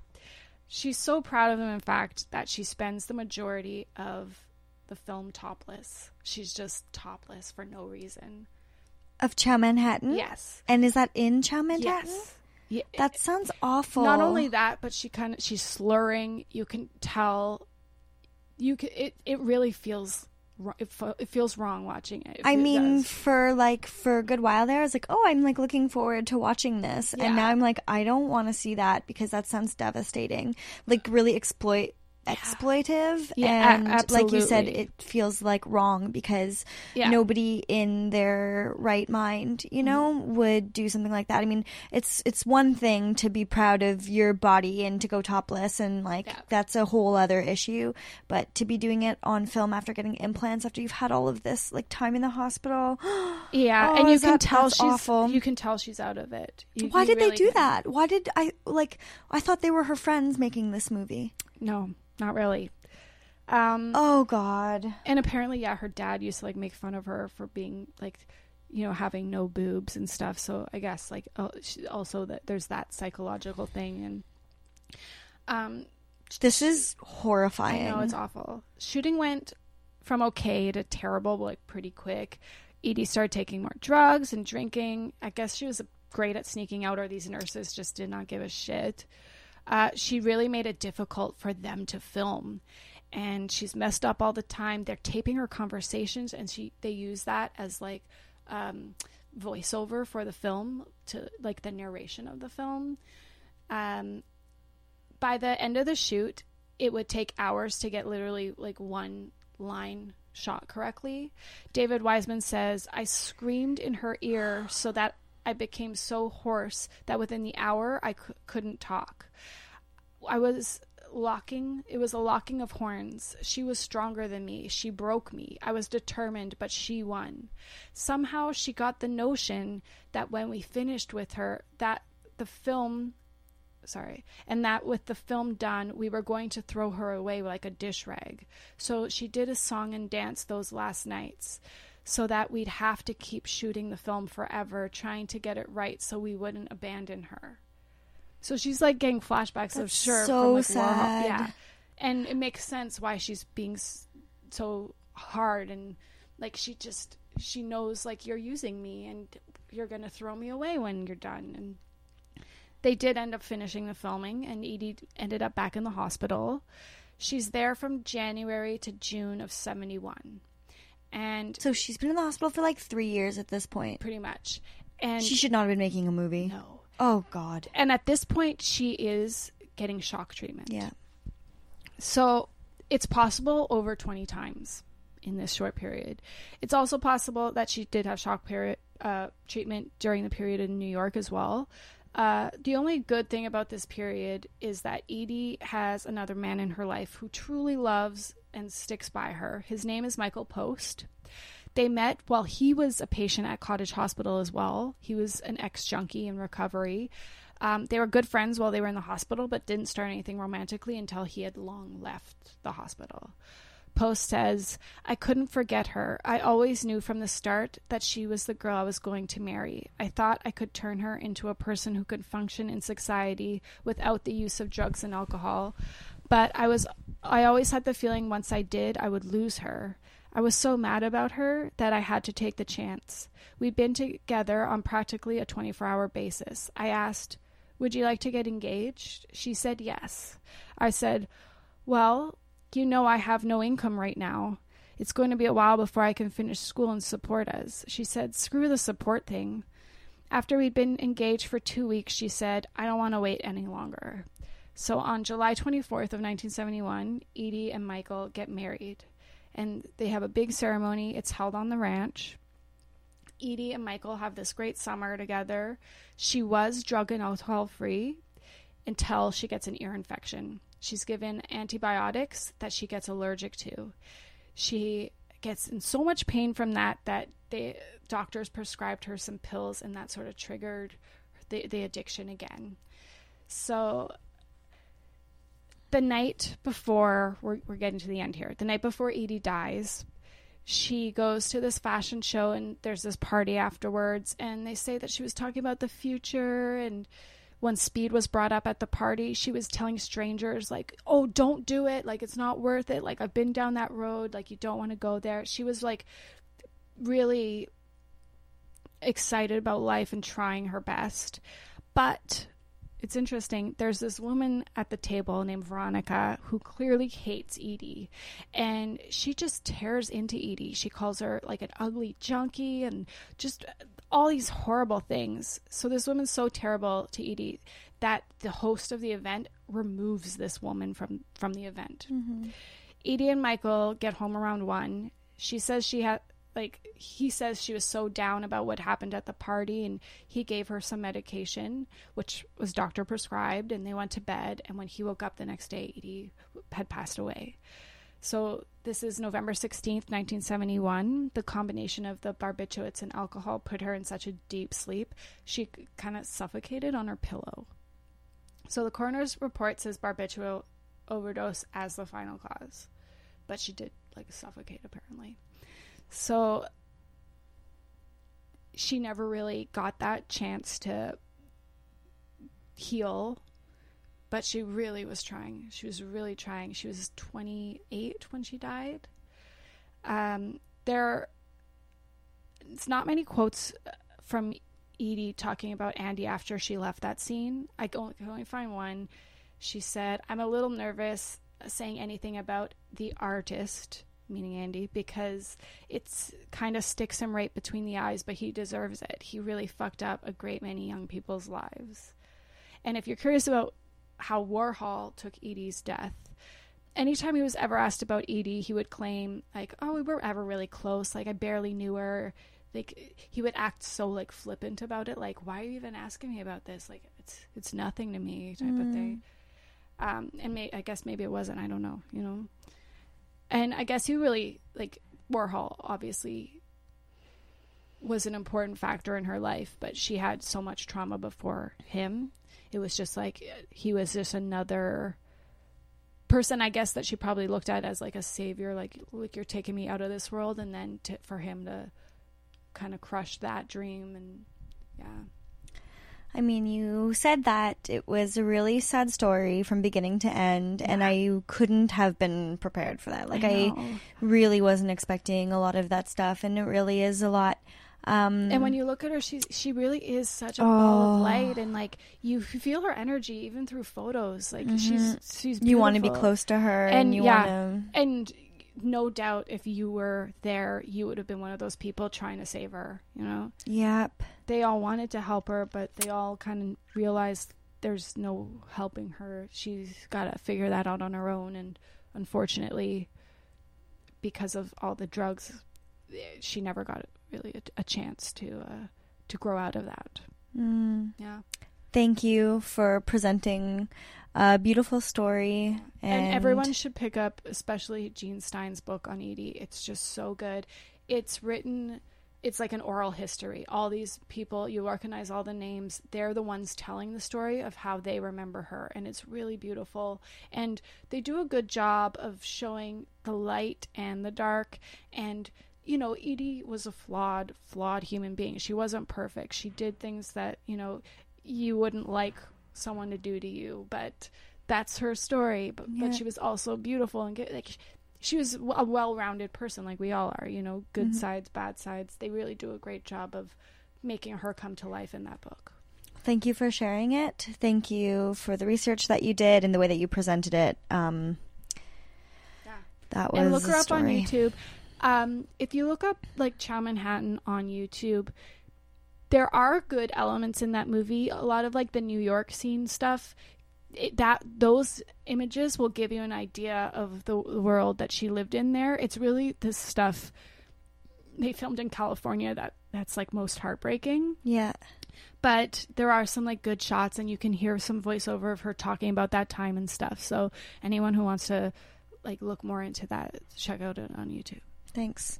She's so proud of them, in fact, that she spends the majority of the film topless. She's just topless for no reason. Of Ciao Manhattan. Yes. And is that in Ciao Manhattan? Yes. Yeah, That sounds awful. not only that, but she kind of she's slurring. You can tell. You can, it it really feels it, it feels wrong watching it. I It mean, does. for like for a good while there, I was like, oh, I'm like looking forward to watching this, Yeah. and now I'm like, I don't want to see that because that sounds devastating. Like really exploit exploitive, Yeah, a- and like you said, it feels like wrong because Yeah. Mm-hmm. nobody in their right mind, you know, would do something like that. I mean, it's it's one thing to be proud of your body and to go topless, and like Yeah. that's a whole other issue. But to be doing it on film after getting implants, after you've had all of this like time in the hospital, yeah, Oh, and you can that- tell she's awful. you can tell she's out of it. You- why you did really they do can. that? Why did I like? I thought they were her friends making this movie. No, not really. Um, Oh God. and apparently, yeah, her dad used to like make fun of her for being like, you know, having no boobs and stuff. So I guess like uh, she, also that there's that psychological thing and. Um, This is horrifying. I know it's awful. Shooting went from okay to terrible, like pretty quick. Edie started taking more drugs and drinking. I guess she was great at sneaking out, or these nurses just did not give a shit. Uh, she really made it difficult for them to film, and she's messed up all the time. They're taping her conversations, and she they use that as like um, voiceover for the film to like the narration of the film. Um, by the end of the shoot, it would take hours to get literally like one line shot correctly. David Weisman says, I screamed in her ear so that I became so hoarse that within the hour I c- couldn't talk. I was locking, it was a locking of horns. She was stronger than me. She broke me. I was determined, but she won. Somehow she got the notion that when we finished with her, that the film sorry. And that with the film done, we were going to throw her away like a dish rag. So she did a song and dance those last nights so that we'd have to keep shooting the film forever, trying to get it right so we wouldn't abandon her. So she's like getting flashbacks of That's sure so from like sad. Warhol. Yeah. And it makes sense why she's being so hard and like she just she knows like you're using me and you're going to throw me away when you're done and they did end up finishing the filming and Edie ended up back in the hospital. She's there from January to June of 71. And So she's been in the hospital for like three years at this point. pretty much and She should not have been making a movie. no. Oh God. And at this point she is getting shock treatment. Yeah. So it's possible over 20 times in this short period. It's also possible that she did have shock period, uh, treatment during the period in New York as well. Uh, the only good thing about this period is that Edie has another man in her life who truly loves and sticks by her. His name is Michael Post. They met while he was a patient at Cottage Hospital as well. He was an ex junkie in recovery. Um, they were good friends while they were in the hospital, but didn't start anything romantically until he had long left the hospital. Post says, I couldn't forget her. I always knew from the start that she was the girl I was going to marry. I thought I could turn her into a person who could function in society without the use of drugs and alcohol. But I was I always had the feeling once I did, I would lose her. I was so mad about her that I had to take the chance. We'd been together on practically a 24 hour basis. I asked, Would you like to get engaged? She said yes. I said, Well, you know I have no income right now. It's going to be a while before I can finish school and support us. She said, Screw the support thing. After we'd been engaged for two weeks, she said, I don't want to wait any longer. So on July 24th of 1971, Edie and Michael get married. And they have a big ceremony. It's held on the ranch. Edie and Michael have this great summer together. She was drug and alcohol free until she gets an ear infection. She's given antibiotics that she gets allergic to. She gets in so much pain from that that the doctors prescribed her some pills and that sort of triggered the, the addiction again. So the night before we're, we're getting to the end here, the night before Edie dies, she goes to this fashion show and there's this party afterwards and they say that she was talking about the future and when speed was brought up at the party she was telling strangers like oh don't do it. Like it's not worth it. Like i've been down that road. Like you don't want to go there. She was like really excited about life and trying her best. But it's interesting. There's this woman at the table named Veronica who clearly hates Edie, and she just tears into Edie. She calls her like an ugly junkie and just uh, all these horrible things. So this woman's so terrible to Edie that the host of the event removes this woman from from the event. Mm-hmm. Edie and Michael get home around one. She says she had like he says she was so down about what happened at the party and he gave her some medication which was doctor prescribed and they went to bed and when he woke up the next day Edie had passed away. So this is November 16th, 1971. The combination of the barbiturates and alcohol put her in such a deep sleep, she kind of suffocated on her pillow. So the coroner's report says barbiturate overdose as the final cause, but she did like suffocate apparently. So she never really got that chance to heal, but she really was trying. She was really trying. She was 28 when she died. Um, there, it's not many quotes from Edie talking about Andy after she left that scene. I can only find one. She said, I'm a little nervous saying anything about the artist, meaning Andy, because it's kind of sticks him right between the eyes, but he deserves it. He really fucked up a great many young people's lives. And if you're curious about how Warhol took Edie's death, anytime he was ever asked about Edie, he would claim, like, oh, we were ever really close. Like, I barely knew her. Like, he would act so, like, flippant about it. Like, why are you even asking me about this? Like, it's it's nothing to me type of thing. Um, and may, I guess maybe it wasn't. I don't know, you know. And I guess he really, like, Warhol obviously was an important factor in her life, but she had so much trauma before him. it was just like he was just another person I guess that she probably looked at as like a savior like like you're taking me out of this world and then to, for him to kind of crush that dream and yeah I mean, you said that it was a really sad story from beginning to end, and I couldn't have been prepared for that. Like, I, know. really wasn't expecting a lot of that stuff, and it really is a lot. Um, And when you look at her, she's she really is such a ball Oh. of light, and like you feel her energy even through photos. Like she's she's Mm-hmm. you want to be close to her, and, and you yeah, want and no doubt if you were there, you would have been one of those people trying to save her. You know. Yep. they all wanted to help her, but they all kind of realized there's no helping her. She's got to figure that out on her own, and unfortunately, because of all the drugs, she never got really a, a chance to uh, to grow out of that. Mm. Yeah, Thank you for presenting a beautiful story, and, and, everyone should pick up, especially Jean Stein's book on Edie. It's just so good. It's written. It's like an oral history. All these people, you recognize all the names. They're the ones telling the story of how they remember her, and it's really beautiful. And they do a good job of showing the light and the dark. And you know, Edie was a flawed, flawed human being. She wasn't perfect. She did things that you know you wouldn't like someone to do to you, but that's her story. But Yeah. but she was also beautiful and good. Like she was a well-rounded person, like we all are. You know, good sides, bad sides. They really do a great job of making her come to life in that book. Thank you for sharing it. Thank you for the research that you did and the way that you presented it. Um, Yeah. that was and look her up on. YouTube. Um, if you look up like Ciao Manhattan on YouTube, there are good elements in that movie. A lot of like the New York scene stuff. It, that those images will give you an idea of the world that she lived in there. It's really this stuff they filmed in California that that's like most heartbreaking Yeah. but there are some like good shots and you can hear some voiceover of her talking about that time and stuff so anyone who wants to like look more into that check out it on youtube Thanks.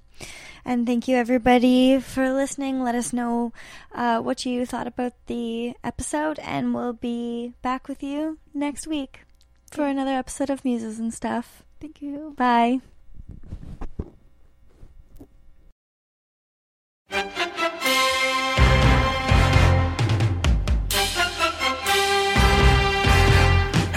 And thank you, everybody, for listening. Let us know uh, what you thought about the episode, and we'll be back with you next week for another episode of Muses and Stuff. thank you Bye.